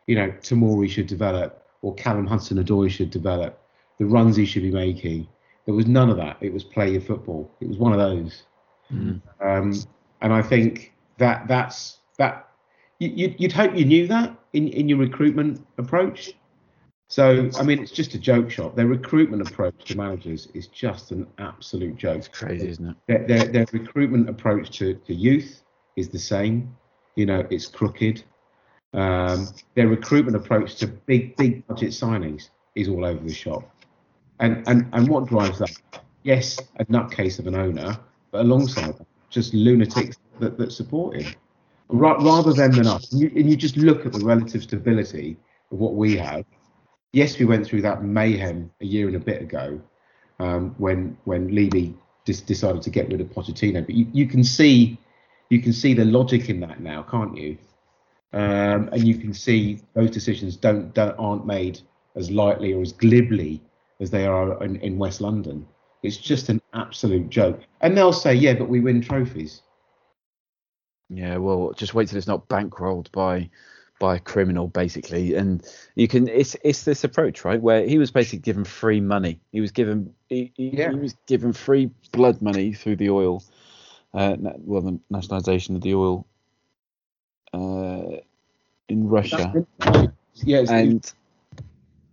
you know Tomori should develop or Callum Hudson Odoi should develop. The runs he should be making. There was none of that. It was play your football. It was one of those. Um, and I think that that's that. You, you'd, you'd hope you knew that in in your recruitment approach. So I mean, it's just a joke shop. Their recruitment approach to managers is just an absolute joke. It's crazy, isn't it? Their, their, their recruitment approach to, to youth is the same. You know, it's crooked. Um, their recruitment approach to big, big budget signings is all over the shop. And and and what drives that? Yes, a nutcase of an owner, alongside that, just lunatics that, that support him, Ra- rather than than us. And you, and you just look at the relative stability of what we have. Yes, we went through that mayhem a year and a bit ago, um, when when Levy just decided to get rid of Pochettino. But you, you can see you can see the logic in that now, can't you? Um, and you can see those decisions don't, don't aren't made as lightly or as glibly as they are in, in West London. It's just an absolute joke. And they'll say, yeah, but we win trophies. Yeah, well, just wait till it's not bankrolled by by a criminal, basically. And you can it's it's this approach, right, where he was basically given free money. He was given he, he, Yeah. he was given free blood money through the oil, uh, well, the nationalisation of the oil uh, in Russia. Yeah, and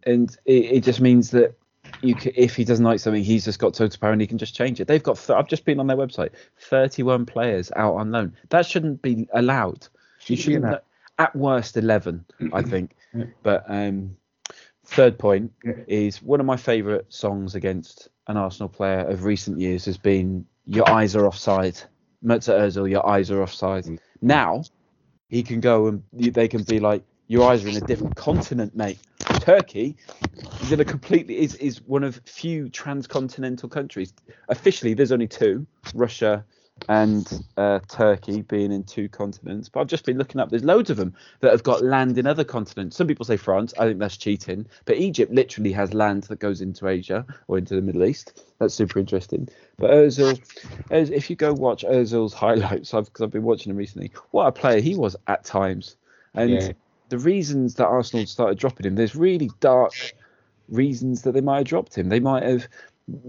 and it, it just means that you can, if he doesn't like something, he's just got total power and he can just change it. They've got th- I've just been on their website, 31 players out on loan. That shouldn't be allowed. You Shouldn't. At worst, 11, I think. Yeah. But um, third point Yeah. is one of my favourite songs against an Arsenal player of recent years has been "Your Eyes Are Offside." Mesut Özil, "Your Eyes Are Offside." Mm. Now he can go and they can be like, "Your eyes are in a different continent, mate." Turkey is in a completely is is one of few transcontinental countries. Officially, there's only two: Russia and uh, Turkey being in two continents. But I've just been looking up. There's loads of them that have got land in other continents. Some people say France. I think that's cheating. But Egypt literally has land that goes into Asia or into the Middle East. That's super interesting. But Özil, if you go watch Özil's highlights, I've because I've been watching him recently. What a player he was at times, and Yeah. The reasons that Arsenal started dropping him. There's really dark reasons that they might have dropped him. They might have.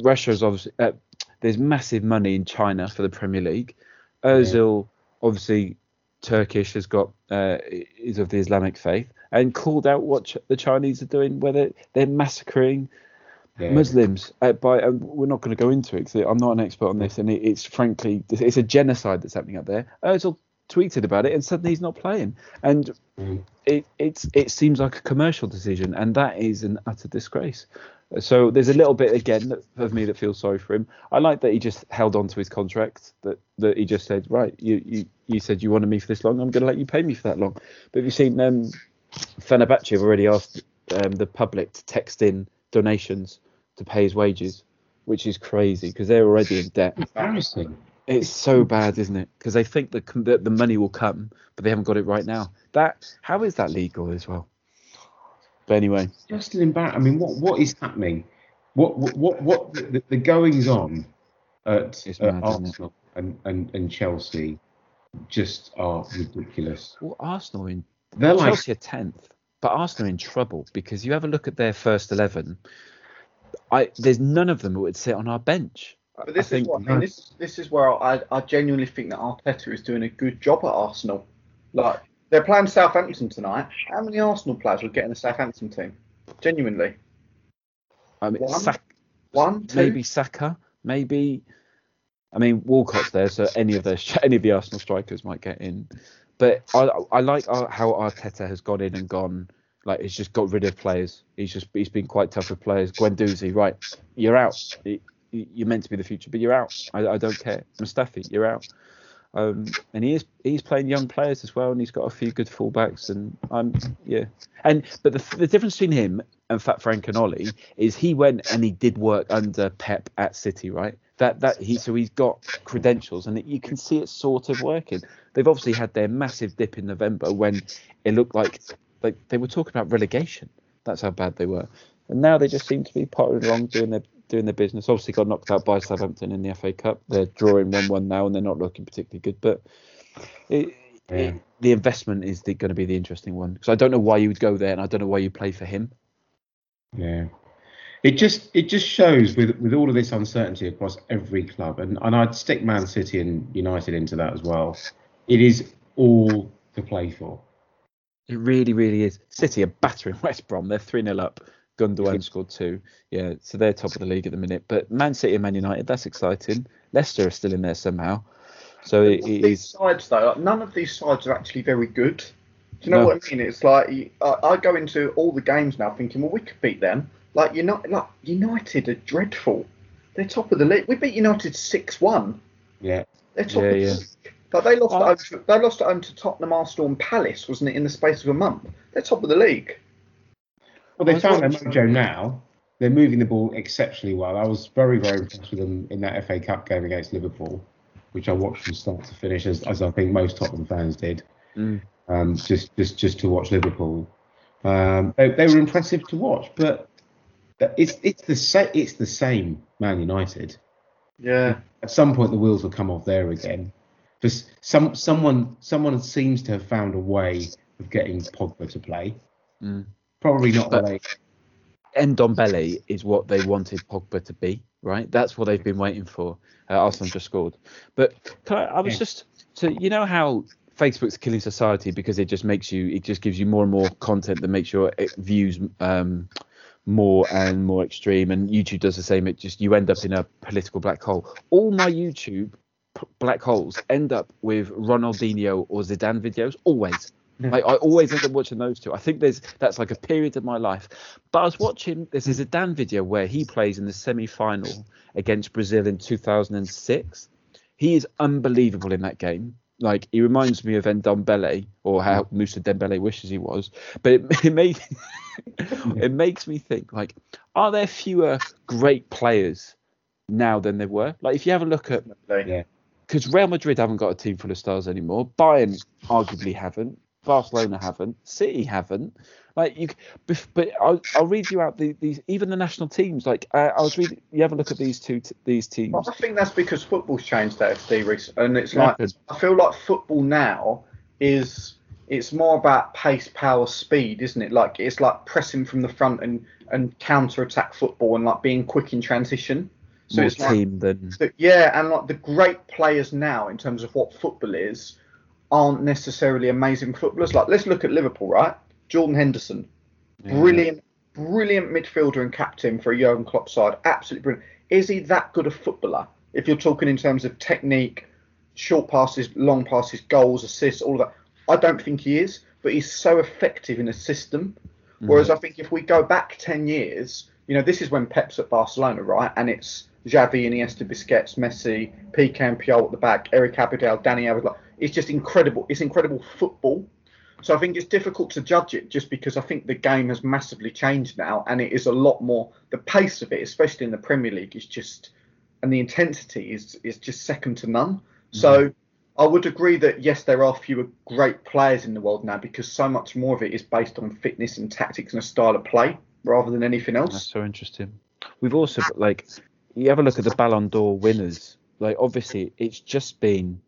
Russia's obviously. Uh, there's massive money in China for the Premier League. Özil, obviously, Turkish has got uh, is of the Islamic faith and called out what Ch- the Chinese are doing, whether they're, they're massacring yeah. Muslims. Uh, by we're not going to go into it because I'm not an expert on this, and it, it's frankly it's a genocide that's happening up there. Özil tweeted about it, and suddenly he's not playing. And Mm. it it's it seems like a commercial decision, and that is an utter disgrace. So there's a little bit again that- of me that feels sorry for him. I like that he just held on to his contract. That that he just said, right, you you, you said you wanted me for this long. I'm going to let you pay me for that long. But have you seen um, Fenerbahce have already asked um, the public to text in donations to pay his wages, which is crazy because they're already in debt. Embarrassing. It's so bad, isn't it? Because they think that the, the money will come, but they haven't got it right now. That how is that legal as well? But anyway, Just an embarrassment. I mean, what what is happening? What what what, what the, the goings on at, It's at mad? Arsenal and, and, and Chelsea just are ridiculous. well, Arsenal in They're like Chelsea are tenth, but Arsenal are in trouble because you have a look at their first eleven. I there's none of them that would sit on our bench. But this I think- is what. This this is where I I genuinely think that Arteta is doing a good job at Arsenal. Like they're playing Southampton tonight. How many Arsenal players would get in the Southampton team? Genuinely, I mean, One? One, two. maybe Saka, maybe. I mean, Walcott's there, so any of the any of the Arsenal strikers might get in. But I I like how Arteta has gone in and gone like he's just got rid of players. He's just he's been quite tough with players. Guendouzi, right? You're out. You're meant to be the future, but you're out. I, I don't care. Mustafi, you're out. Um, and he is he's playing young players as well, and he's got a few good fullbacks. And I'm yeah. And but the the difference between him and Fat Frank and Ollie is he went and he did work under Pep at City, right? That that he so he's got credentials, and you can see it sort of working. They've obviously had their massive dip in November when it looked like like they were talking about relegation. That's how bad they were, and now they just seem to be pottering along doing their doing their business. Obviously, got knocked out by Southampton in the FA Cup. They're drawing one-one now, and they're not looking particularly good. But it, Yeah. it, the investment is the, going to be the interesting one because I don't know why you would go there, and I don't know why you play for him. Yeah. It just it just shows with with all of this uncertainty across every club, and, and I'd stick Man City and United into that as well. It is all to play for. It really, really is. City are battering West Brom. They're 3 0 up. Gundogan scored two. Yeah, so they're top of the league at the minute. But Man City and Man United, that's exciting. Leicester are still in there somehow. So it, it these is. sides though, like, none of these sides are actually very good. Do you know No. what I mean? It's like I, I go into all the games now thinking, well, we could beat them. Like United, like United are dreadful. They're top of the league. We beat United six one. Yeah. They're top Yeah, of the yeah. league. Like they lost, Oh. at home to, they lost at home to Tottenham, Arsenal, and Palace, wasn't it? In the space of a month, they're top of the league. Well, they I found their mojo now. They're moving the ball exceptionally well. I was very, very impressed with them in that FA Cup game against Liverpool, which I watched from start to finish, as, as I think most Tottenham fans did. Mm. Um, just, just, just to watch Liverpool. Um, they, they were impressive to watch, but it's it's the same. It's the same Man United. Yeah. At some point, the wheels will come off there again. Just some someone someone seems to have found a way of getting Pogba to play. Mm. Probably not But- Ollie. Ndombele is what they wanted Pogba to be, right? That's what they've been waiting for. Uh, Arsenal just scored. But can I, I was Yeah. just. So, you know how Facebook's killing society because it just makes you, it just gives you more and more content that makes your uh, views um, more and more extreme. And YouTube does the same. It just, you end up in a political black hole. All my YouTube p- black holes end up with Ronaldinho or Zidane videos, always. Like I always end up watching those two. I think there's that's like a period of my life. But I was hmm. watching this Zidane video where he plays in the semi-final against Brazil in 2006. He is unbelievable in that game. Like he reminds me of Ndombele or how hmm. Mousa Dembele wishes he was. But it, it made hmm. it makes me think like, are there fewer great players now than there were? Like if you have a look at Yeah. because Real Madrid haven't got a team full of stars anymore. Bayern arguably haven't. Barcelona haven't. City haven't. Like you, but I'll, I'll read you out the, these even the national teams. Like uh, I was reading, you have a look at these two t- these teams. Well, I think that's because football's changed AFD recently, and it's like Rapid. I feel like football now is it's more about pace, power, speed, isn't it? Like it's like pressing from the front and and counter attack football and like being quick in transition. So More it's like team than the, yeah, and like the great players now in terms of what football is aren't necessarily amazing footballers. Like let's look at Liverpool, right? Jordan Henderson, brilliant, brilliant midfielder and captain for a Jurgen Klopp side. Absolutely brilliant. Is he that good a footballer? If you're talking in terms of technique, short passes, long passes, goals, assists, all of that. I don't think he is, but he's so effective in a system. Mm-hmm. Whereas I think if we go back 10 years, you know, this is when Pep's at Barcelona, right? And it's Xavi, and Iniesta, Busquets, Messi, Piqué and Puyol at the back, Eric Abidal, Dani Alves. It's just incredible. It's incredible football. So I think it's difficult to judge it just because I think the game has massively changed now and it is a lot more the pace of it, especially in the Premier League, is just and the intensity is is just second to none. Mm-hmm. So I would agree that yes, there are fewer great players in the world now because so much more of it is based on fitness and tactics and a style of play rather than anything That's else. so interesting. We've also like you have a look at the Ballon d'Or winners. Like obviously it's just been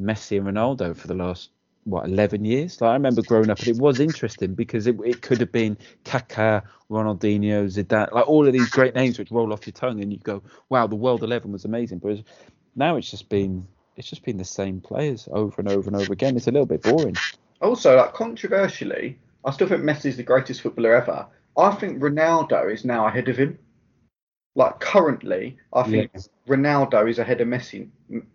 Messi and Ronaldo for the last what 11 years. Like I remember growing up and it was interesting because it, it could have been Kaká, Ronaldinho, Zidane, like all of these great names which roll off your tongue and you go, wow, the World 11 was amazing. But now it's just been it's just been the same players over and over and over again. It's a little bit boring. Also, like controversially, I still think Messi is the greatest footballer ever. I think Ronaldo is now ahead of him. Like currently, I think Yeah. Ronaldo is ahead of Messi,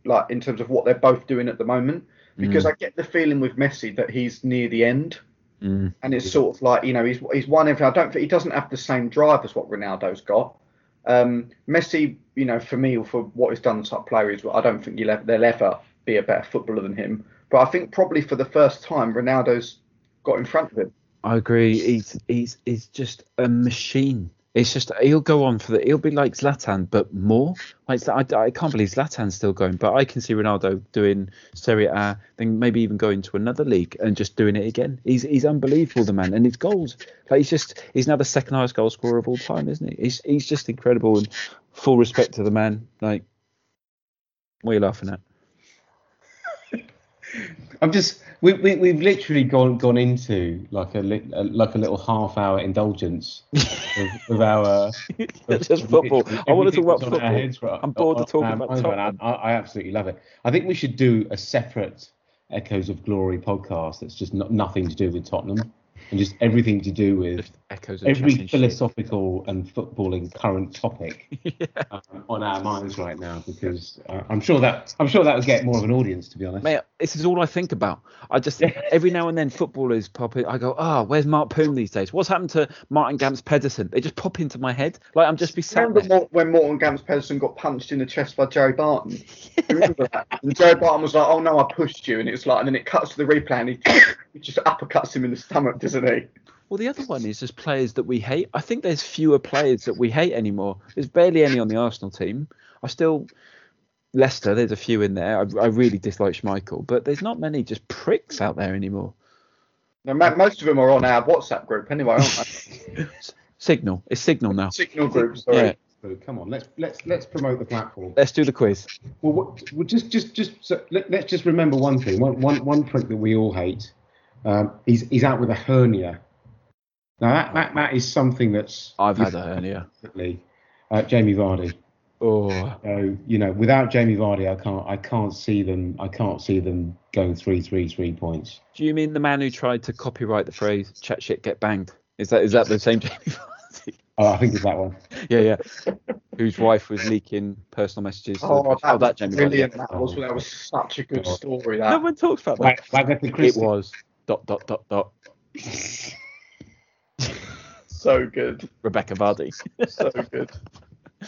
like in terms of what they're both doing at the moment. Because Mm. I get the feeling with Messi that he's near the end, Mm. and it's sort of like you know he's he's won everything. I don't think he doesn't have the same drive as what Ronaldo's got. Um, Messi, you know, for me or for what he's done as top player is, I don't think ever, they'll ever be a better footballer than him. But I think probably for the first time, Ronaldo's got in front of him. I agree. He's he's he's just a machine. It's just he'll go on for the he'll be like Zlatan, but more. Like I, I can't believe Zlatan's still going, but I can see Ronaldo doing Serie A, then maybe even going to another league and just doing it again. He's he's unbelievable, the man, and his goals. Like he's just he's now the second highest goal scorer of all time, isn't he? He's he's just incredible and full respect to the man. Like, what are you laughing at? I'm just we, we we've literally gone gone into like a, li- a like a little half hour indulgence of, with our It's just football. I want to talk about everything that's on our football. heads right- I'm bored of on talking our about minds right. Tottenham. I, I absolutely love it. I think we should do a separate Echoes of Glory podcast that's just not, nothing to do with Tottenham and just everything to do with Just echoes of every philosophical and footballing current topic um, on our minds right now because uh, I'm sure that I'm sure that would get more of an audience to be honest. Mate, this is all I think about. I just every now and then footballers pop in. I go, oh, where's Mart Poom these days? What's happened to Morten Gamst Pedersen? They just pop into my head. Like I'm just be sat Remember there. When Morten Gamst Pedersen got punched in the chest by Joey Barton? Remember that? And Joey Barton was like, "Oh no, I pushed you," and it's like, and then it cuts to the replay, and he, he just uppercuts him in the stomach, doesn't he? Well, the other one is just players that we hate. I think there's fewer players that we hate anymore. There's barely any on the Arsenal team. I still Leicester. There's a few in there. I, I really dislike Schmeichel, but there's not many just pricks out there anymore. Now, most of them are on our WhatsApp group anyway, aren't they? Signal. It's Signal now. Signal group, sorry. Yeah. Come on, let's let's let's promote the platform. Let's do the quiz. Well, what, well just just just so let, let's just remember one thing. One one one prick that we all hate. Um, he's he's out with a hernia. Now that that, that is something that's I've had a hernia. uh, Jamie Vardy. Oh, So you know, without Jamie Vardy, I can't I can't see them I can't see them going three three three points. do you mean the man who tried to copyright the phrase "chat shit, get banged"? Is that is that the same Jamie Vardy? Oh, I think it's that one. yeah, yeah. Whose wife was leaking personal messages. to oh, the Oh, that, was Jamie Vardy. brilliant. That was that was such a good God. story. No one talks about that. Like, like It Christie. was dot dot dot dot so good, Rebecca Vardy. so good.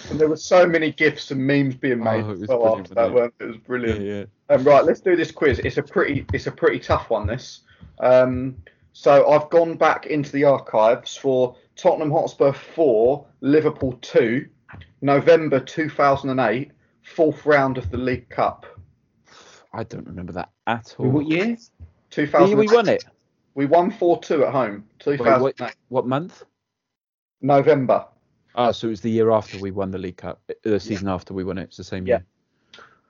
And there were so many gifs and memes being made Oh, it was well brilliant, after that, weren't it? It was brilliant. yeah. Um, right, let's do this quiz. It's a pretty, it's a pretty tough one. This. Um, so I've gone back into the archives for Tottenham Hotspur four, Liverpool two, November two thousand and eight, fourth round of the League Cup. I don't remember that at all. What year? Two We, won it. We won four two at home. Two Wait, what, what month? November. Ah, so it was the year after we won the League Cup. uh, The season after we won it. It's the same Yeah.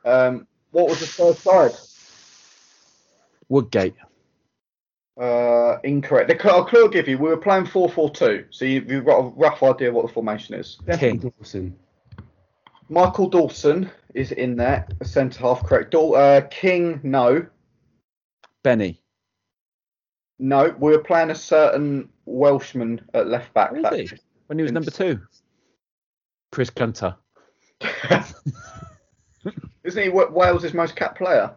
year. Um, what was the first side? Woodgate. Uh, incorrect. The clue, I'll clue I'll give you. We were playing four four two, so you, you've got a rough idea what the formation is. King. Dawson. Michael Dawson is in there, centre half, correct. Daw- uh, King, no, Benny. no. We were playing a certain Welshman at left back. Was that- he? When he was number two. Chris Gunter. Isn't he Wa- Wales' most capped player?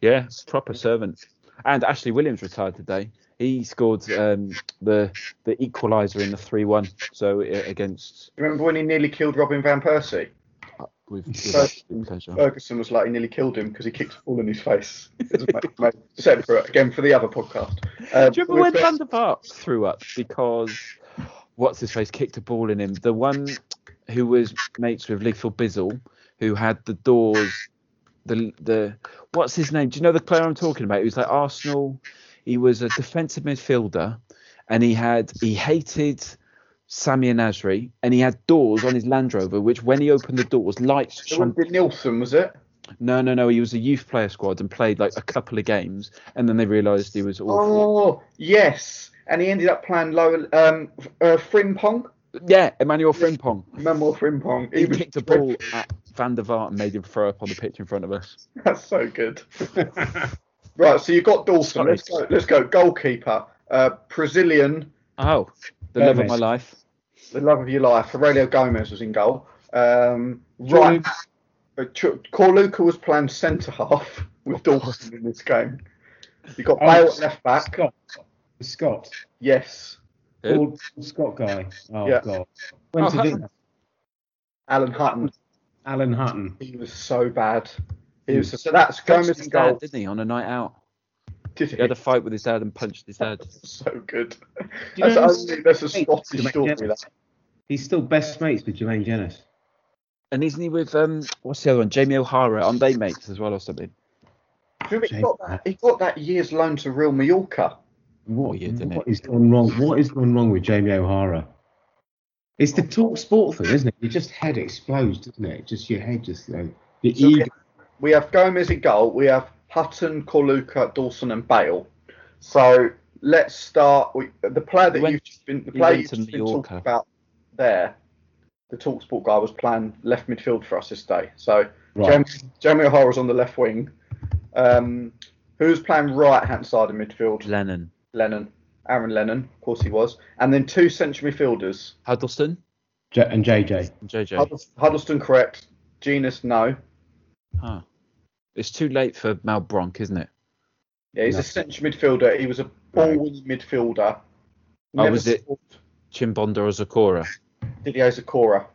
Yeah, proper servant. And Ashley Williams retired today. He scored um, the the equaliser in the three one. So uh, against You remember when he nearly killed Robin van Persie? with, with absolute pleasure. Ferguson was like he nearly killed him because he kicked a ball in his face. It was mate- mate, Separate again for the other podcast. Um, Do you remember when Van der Vaart threw up because what's his face kicked a ball in him? The one who was mates with Lethal Bizzle, who had the doors, the the what's his name? Do you know the player I'm talking about? He was like Arsenal. He was a defensive midfielder, and he had he hated Sammy Nasri, and he had doors on his Land Rover, which when he opened the doors, lights It shone. wasn't Nilsson, was it? No, no, no. He was a youth player squad and played like a couple of games, and then they realised he was awful. Oh, yes. And he ended up playing lower, um, uh, Frimpong. Yeah, Emmanuel Frimpong. Remember Frimpong? He was kicked a ball at Van der Vaart and made him throw up on the pitch in front of us. That's so good. right, so you've got Dawson. Sorry. Let's go. Let's go. Goalkeeper. Uh, Brazilian, Oh, the love of my life. the love of your life. Heurelho Gomes was in goal. Um, right. Uh, Ch- Corluka was playing centre half with Dawson in this game. You got Oh, Bale at left back. Scott. Scott. Yes. Who? Old Scott guy. Oh Yeah. God. Went Oh, to Hutton. dinner. Alan Hutton. Alan Hutton. He was so bad. He was, so that's Gomes Punched his in goal. dad, didn't he, on a night out? Did He had a fight with his dad and punched his dad. so good. you That's, know only, that's a Hey, Scottish Jermaine story. That. He's still best mates with Jermaine Jenas. And isn't he with um what's the other one? Jamie O'Hara. Aren't they mates as well or something? Do he, got that, he got that year's loan to Real Mallorca. What, Weird, isn't what it? is gone wrong? What is gone wrong with Jamie O'Hara? It's the talk sport thing, isn't it? Your just head explodes, doesn't it? Just your head, just you know, your So we, ego. we have Gomes in goal. We have Hutton, Corluka, Dawson, and Bale. So let's start. with the player that went- you've just been the player you've just been Mallorca. talking about there. The Talksport guy was playing left midfield for us this day. So Right. Jamie, Jamie O'Hara's on the left wing. Um, who's playing right hand side of midfield? Lennon. Lennon, Aaron Lennon, of course he was, and then two central midfielders. Huddlestone J- and JJ. and JJ. Huddlestone, Huddlestone correct. Jenas no. Huh. It's too late for Malbranque, isn't it? Yeah, he's No. a central midfielder. He was a ball-winning midfielder. Oh, was it- scored Chimbonda or Zokora. Didier Zokora.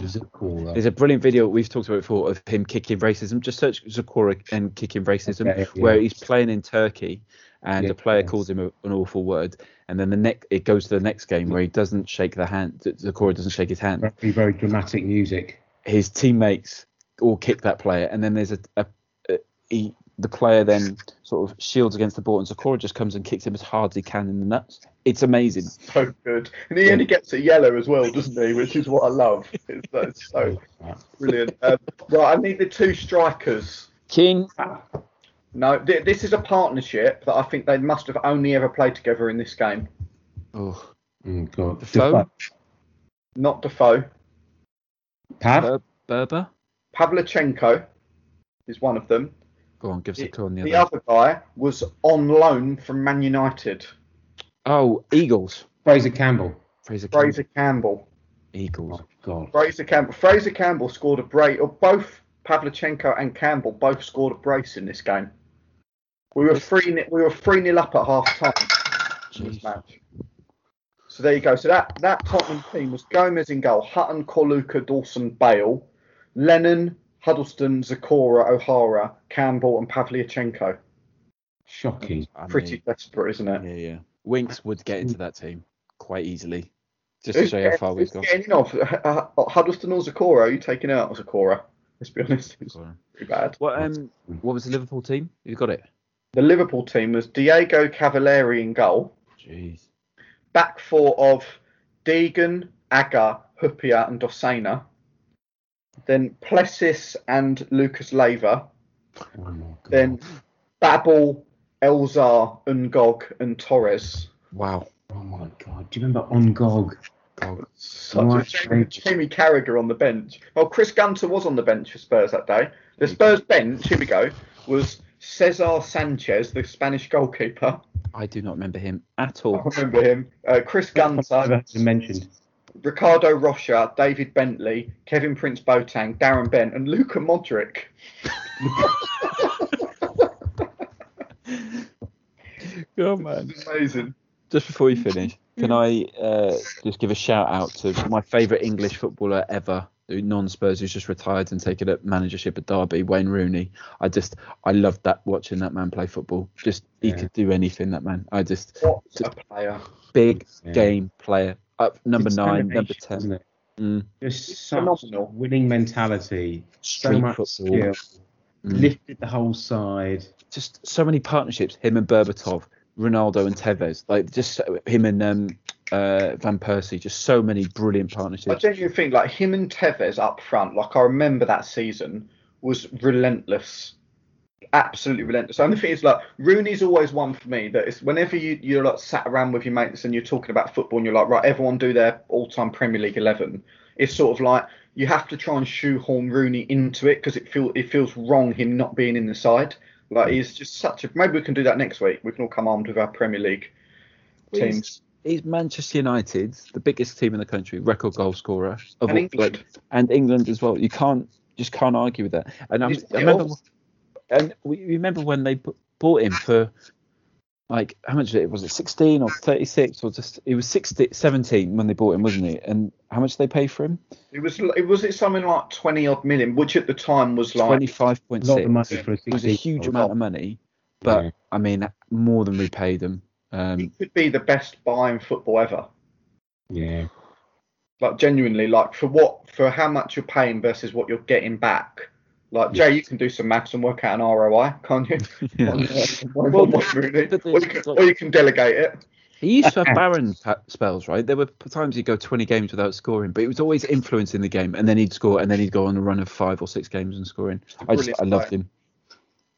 Is it cool? There's a brilliant video we've talked about before of him kicking racism. Just search Zokora and kicking racism, Okay, yeah. where he's playing in Turkey and Yeah, the player yes. calls him a, an awful word, and then the next it goes to the next game where he doesn't shake the hand. Zokora doesn't shake his hand. Very, very dramatic music. His teammates all kick that player, and then there's a, a, a he, the player then sort of shields against the ball, and Zokora just comes and kicks him as hard as he can in the nuts. It's amazing. So good. And he only gets a yellow as well, doesn't he? Which is what I love. It's, it's so brilliant. Um, right, I need the two strikers. King, No, th- this is a partnership that I think they must have only ever played together in this game. oh, Oh, God. Defoe? Not Defoe. Pav? Ber- Berber. Pavlyuchenko is one of them. Go on, give us a The, call on the, the other. other guy was on loan from Man United. Oh, Eagles. Fraser Campbell. Fraser. Campbell. Fraser Campbell. Eagles. Oh, God. Fraser Campbell. Fraser Campbell scored a brace. Or both Pavlyuchenko and Campbell both scored a brace in this game. We were three. ni- We were three nil up at half time this match. So there you go. So that that Tottenham team was Gomes in goal, Hutton, Corluka, Dawson, Bale, Lennon, Huddlestone, Zokora, O'Hara, Campbell, and Pavlyuchenko. Shocking. I Pretty mean, desperate, isn't it? Yeah, yeah. Winks would get into that team quite easily. Just to show you how far we've gone. getting off? Uh, Huddlestone or Zokora? Are you taking out Zokora? Let's be honest, it's pretty bad. What um what was the Liverpool team? You got it? The Liverpool team was Diego Cavalieri in goal, Jeez. back four of Degen, Agger, Hyypiä, and Dossena. Then Plessis and Lucas Leiva. Oh. Then Babel, Elzar, Ngog, and Torres. Wow. Oh, my God. Do you remember Ngog? Oh, Such a Jamie, Jamie Carragher on the bench. Well, Chris Gunter was on the bench for Spurs that day. The Spurs bench, here we go, was Cesar Sanchez, the Spanish goalkeeper. I do not remember him at all. I all. remember him. Uh, Chris Never Gunter, heard him mentioned. Ricardo Rocha, David Bentley, Kevin Prince Boateng, Darren Bent, and Luka Modric. Oh man. Amazing. Just before you finish, can I uh, just give a shout out to my favourite English footballer ever, who non-Spurs, who's just retired and taken up managership at Derby, Wayne Rooney. I just, I loved that watching that man play football. Just he Yeah. could do anything. That man. I just What a player. big Yeah. game player. Up number nine, number ten. isn't it? Mm. Just such phenomenal. winning mentality, so Street much football. skill, Mm. lifted the whole side. Just so many partnerships. Him and Berbatov, Ronaldo and Tevez. Like just him and um, uh, Van Persie. Just so many brilliant partnerships. I genuinely think like him and Tevez up front, like I remember that season was relentless, absolutely relentless. And the thing is, like Rooney's always one for me. That is whenever you you're like sat around with your mates and you're talking about football and you're like, right, everyone do their all-time Premier League eleven. It's sort of like you have to try and shoehorn Rooney into it because it feel it feels wrong him not being in the side. Like he's just such a. Maybe we can do that next week. We can all come armed with our Premier League Well, he's- teams. He's Manchester United, the biggest team in the country, record goal scorer of And all, England. like, and England as well. You can't just can't argue with that. And I'm, I remember, ill. and we remember when they bought him for like how much was it? Was it 16 or 36 or just it was 16, 17 when they bought him, wasn't it? And how much did they pay for him? It was it was it something like twenty odd million, which at the time was like 25.6. A lot money for a It was a huge amount of money, but Yeah. I mean more than repaid them. Um, he could be the best buy in football ever. Yeah, Like genuinely, like for what for how much you're paying versus what you're getting back. Like Jay, you can do some maths and work out an ROI, can't you? yeah. On, uh, Well, Wayne Rooney. but the- or, you can, or you can delegate it. He used to have barren spells, right? There were times he'd go 20 games without scoring, but he was always influencing the game, and then he'd score, and then he'd go on a run of five or six games and scoring. I just, I loved him,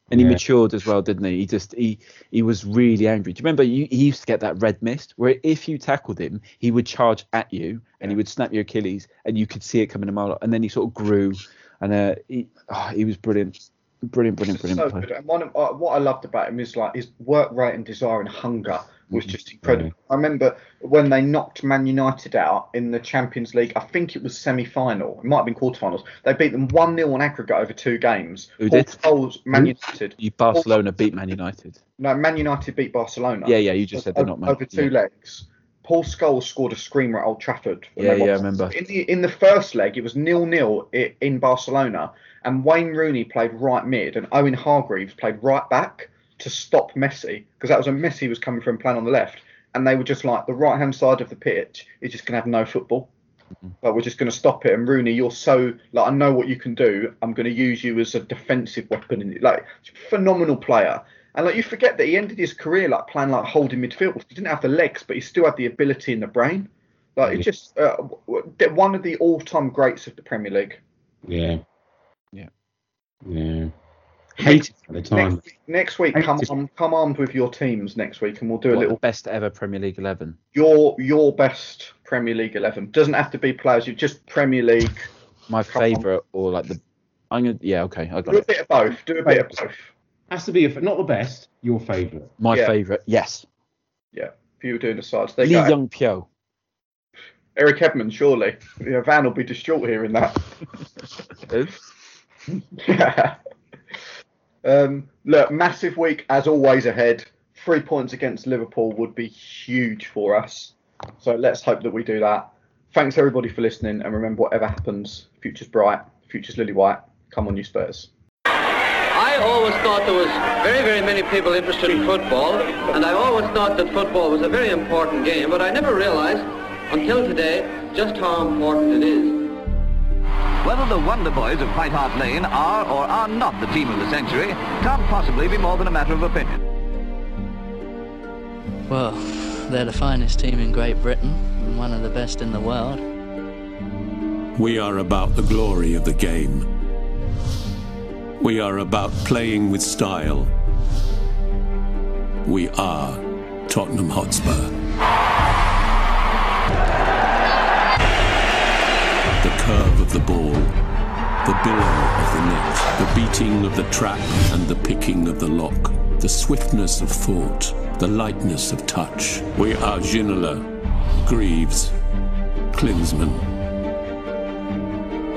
and he Yeah. matured as well, didn't he? He just, he, he was really angry. Do you remember? You, he used to get that red mist, where if you tackled him, he would charge at you, and he would snap your Achilles, and you could see it coming a mile. And then he sort of grew, and uh, he, oh, he was brilliant, brilliant, brilliant, brilliant. so player. good. And one of, uh, what I loved about him is like his work rate and desire and hunger was mm, just incredible. I remember when they knocked Man United out in the Champions League. I think it was semi-final. It might have been quarterfinals. They beat them one 0 on aggregate over two games. Who did? Scholes, Man? United. You Barcelona beat Man United. No, Man United beat Barcelona. Yeah, yeah. You just said they're over, not Man. over two yeah. legs. Paul Scholes scored a screamer at Old Trafford. Yeah, yeah, I remember. In the in the first leg, it was nil nil in Barcelona, and Wayne Rooney played right mid, and Owen Hargreaves played right back to stop Messi because that was when Messi was coming from playing on the left, and they were just like the right hand side of the pitch is just gonna have no football. Mm-hmm. But we're just going to stop it. And Rooney, you're so like I know what you can do. I'm going to use you as a defensive weapon. And like phenomenal player. And like you forget that he ended his career like playing like holding midfield. He didn't have the legs, but he still had the ability and the brain. Like it's just uh, w- w- one of the all-time greats of the Premier League. yeah, Yeah. yeah. Hated at the time. Next, week- next week, come Hated. on, come armed with your teams next week, and we'll do a What, little the best ever Premier League eleven. your your best Premier League eleven. Doesn't have to be players. You just Premier League. My favourite or like the. I'm gonna. Yeah, okay, I got Do a bit of both. Do a bit of both. Has to be a, not the best, your favourite. My Yeah. favourite, yes, Yeah, if you were doing the sides, there Lee you go. Young Pyo. Eric Edmonds, surely. Yeah, Van will be distraught hearing that. Yeah. Um, look, massive week as always ahead. Three points against Liverpool would be huge for us. So let's hope that we do that. Thanks everybody for listening, and remember, whatever happens, future's bright, future's lily white. Come on, you Spurs. I always thought there was very, very many people interested in football, and I always thought that football was a very important game, but I never realized until today just how important it is. Whether the Wonder Boys of White Hart Lane are or are not the team of the century can't possibly be more than a matter of opinion. Well, they're the finest team in Great Britain and one of the best in the world. We are about the glory of the game. We are about playing with style. We are Tottenham Hotspur. The curve of the ball, the billow of the net, the beating of the trap and the picking of the lock, the swiftness of thought, the lightness of touch. We are Ginola, Greaves, Klinsmann.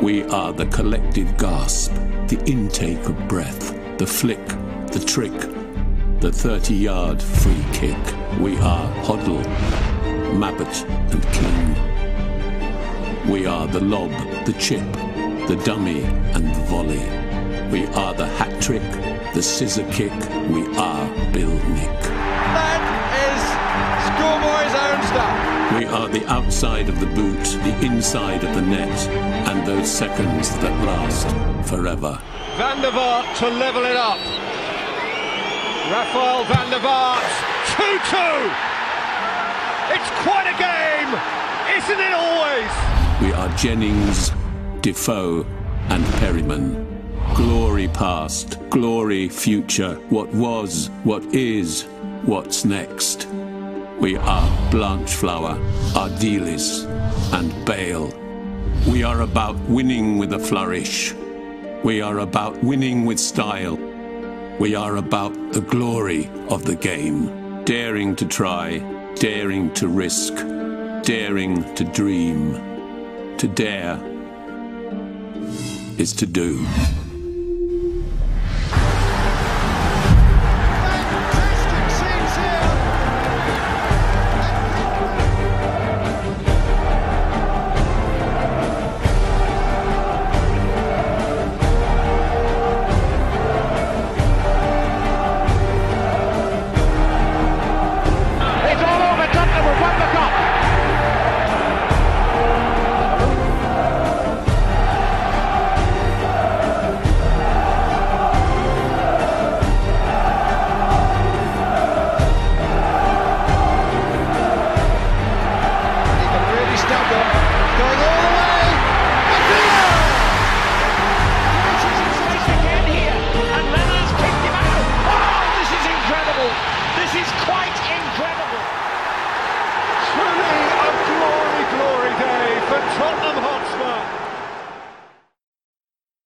We are the collective gasp, the intake of breath, the flick, the trick, the 30 yard free kick. We are Hoddle, Mabbutt, and King. We are the lob, the chip, the dummy, and the volley. We are the hat trick, the scissor kick. We are Bill Nick. That is schoolboy's own stuff. We are the outside of the boot, the inside of the net, and those seconds that last forever. Van der Vaart to level it up. Rafael van der Vaart, 2-2. It's quite a game, isn't it always? We are Jennings, Defoe, and Perryman. Glory past, glory future, what was, what is, what's next. We are Blanchflower, Ardiles, and Bale. We are about winning with a flourish. We are about winning with style. We are about the glory of the game. Daring to try, daring to risk, daring to dream. To dare is to do.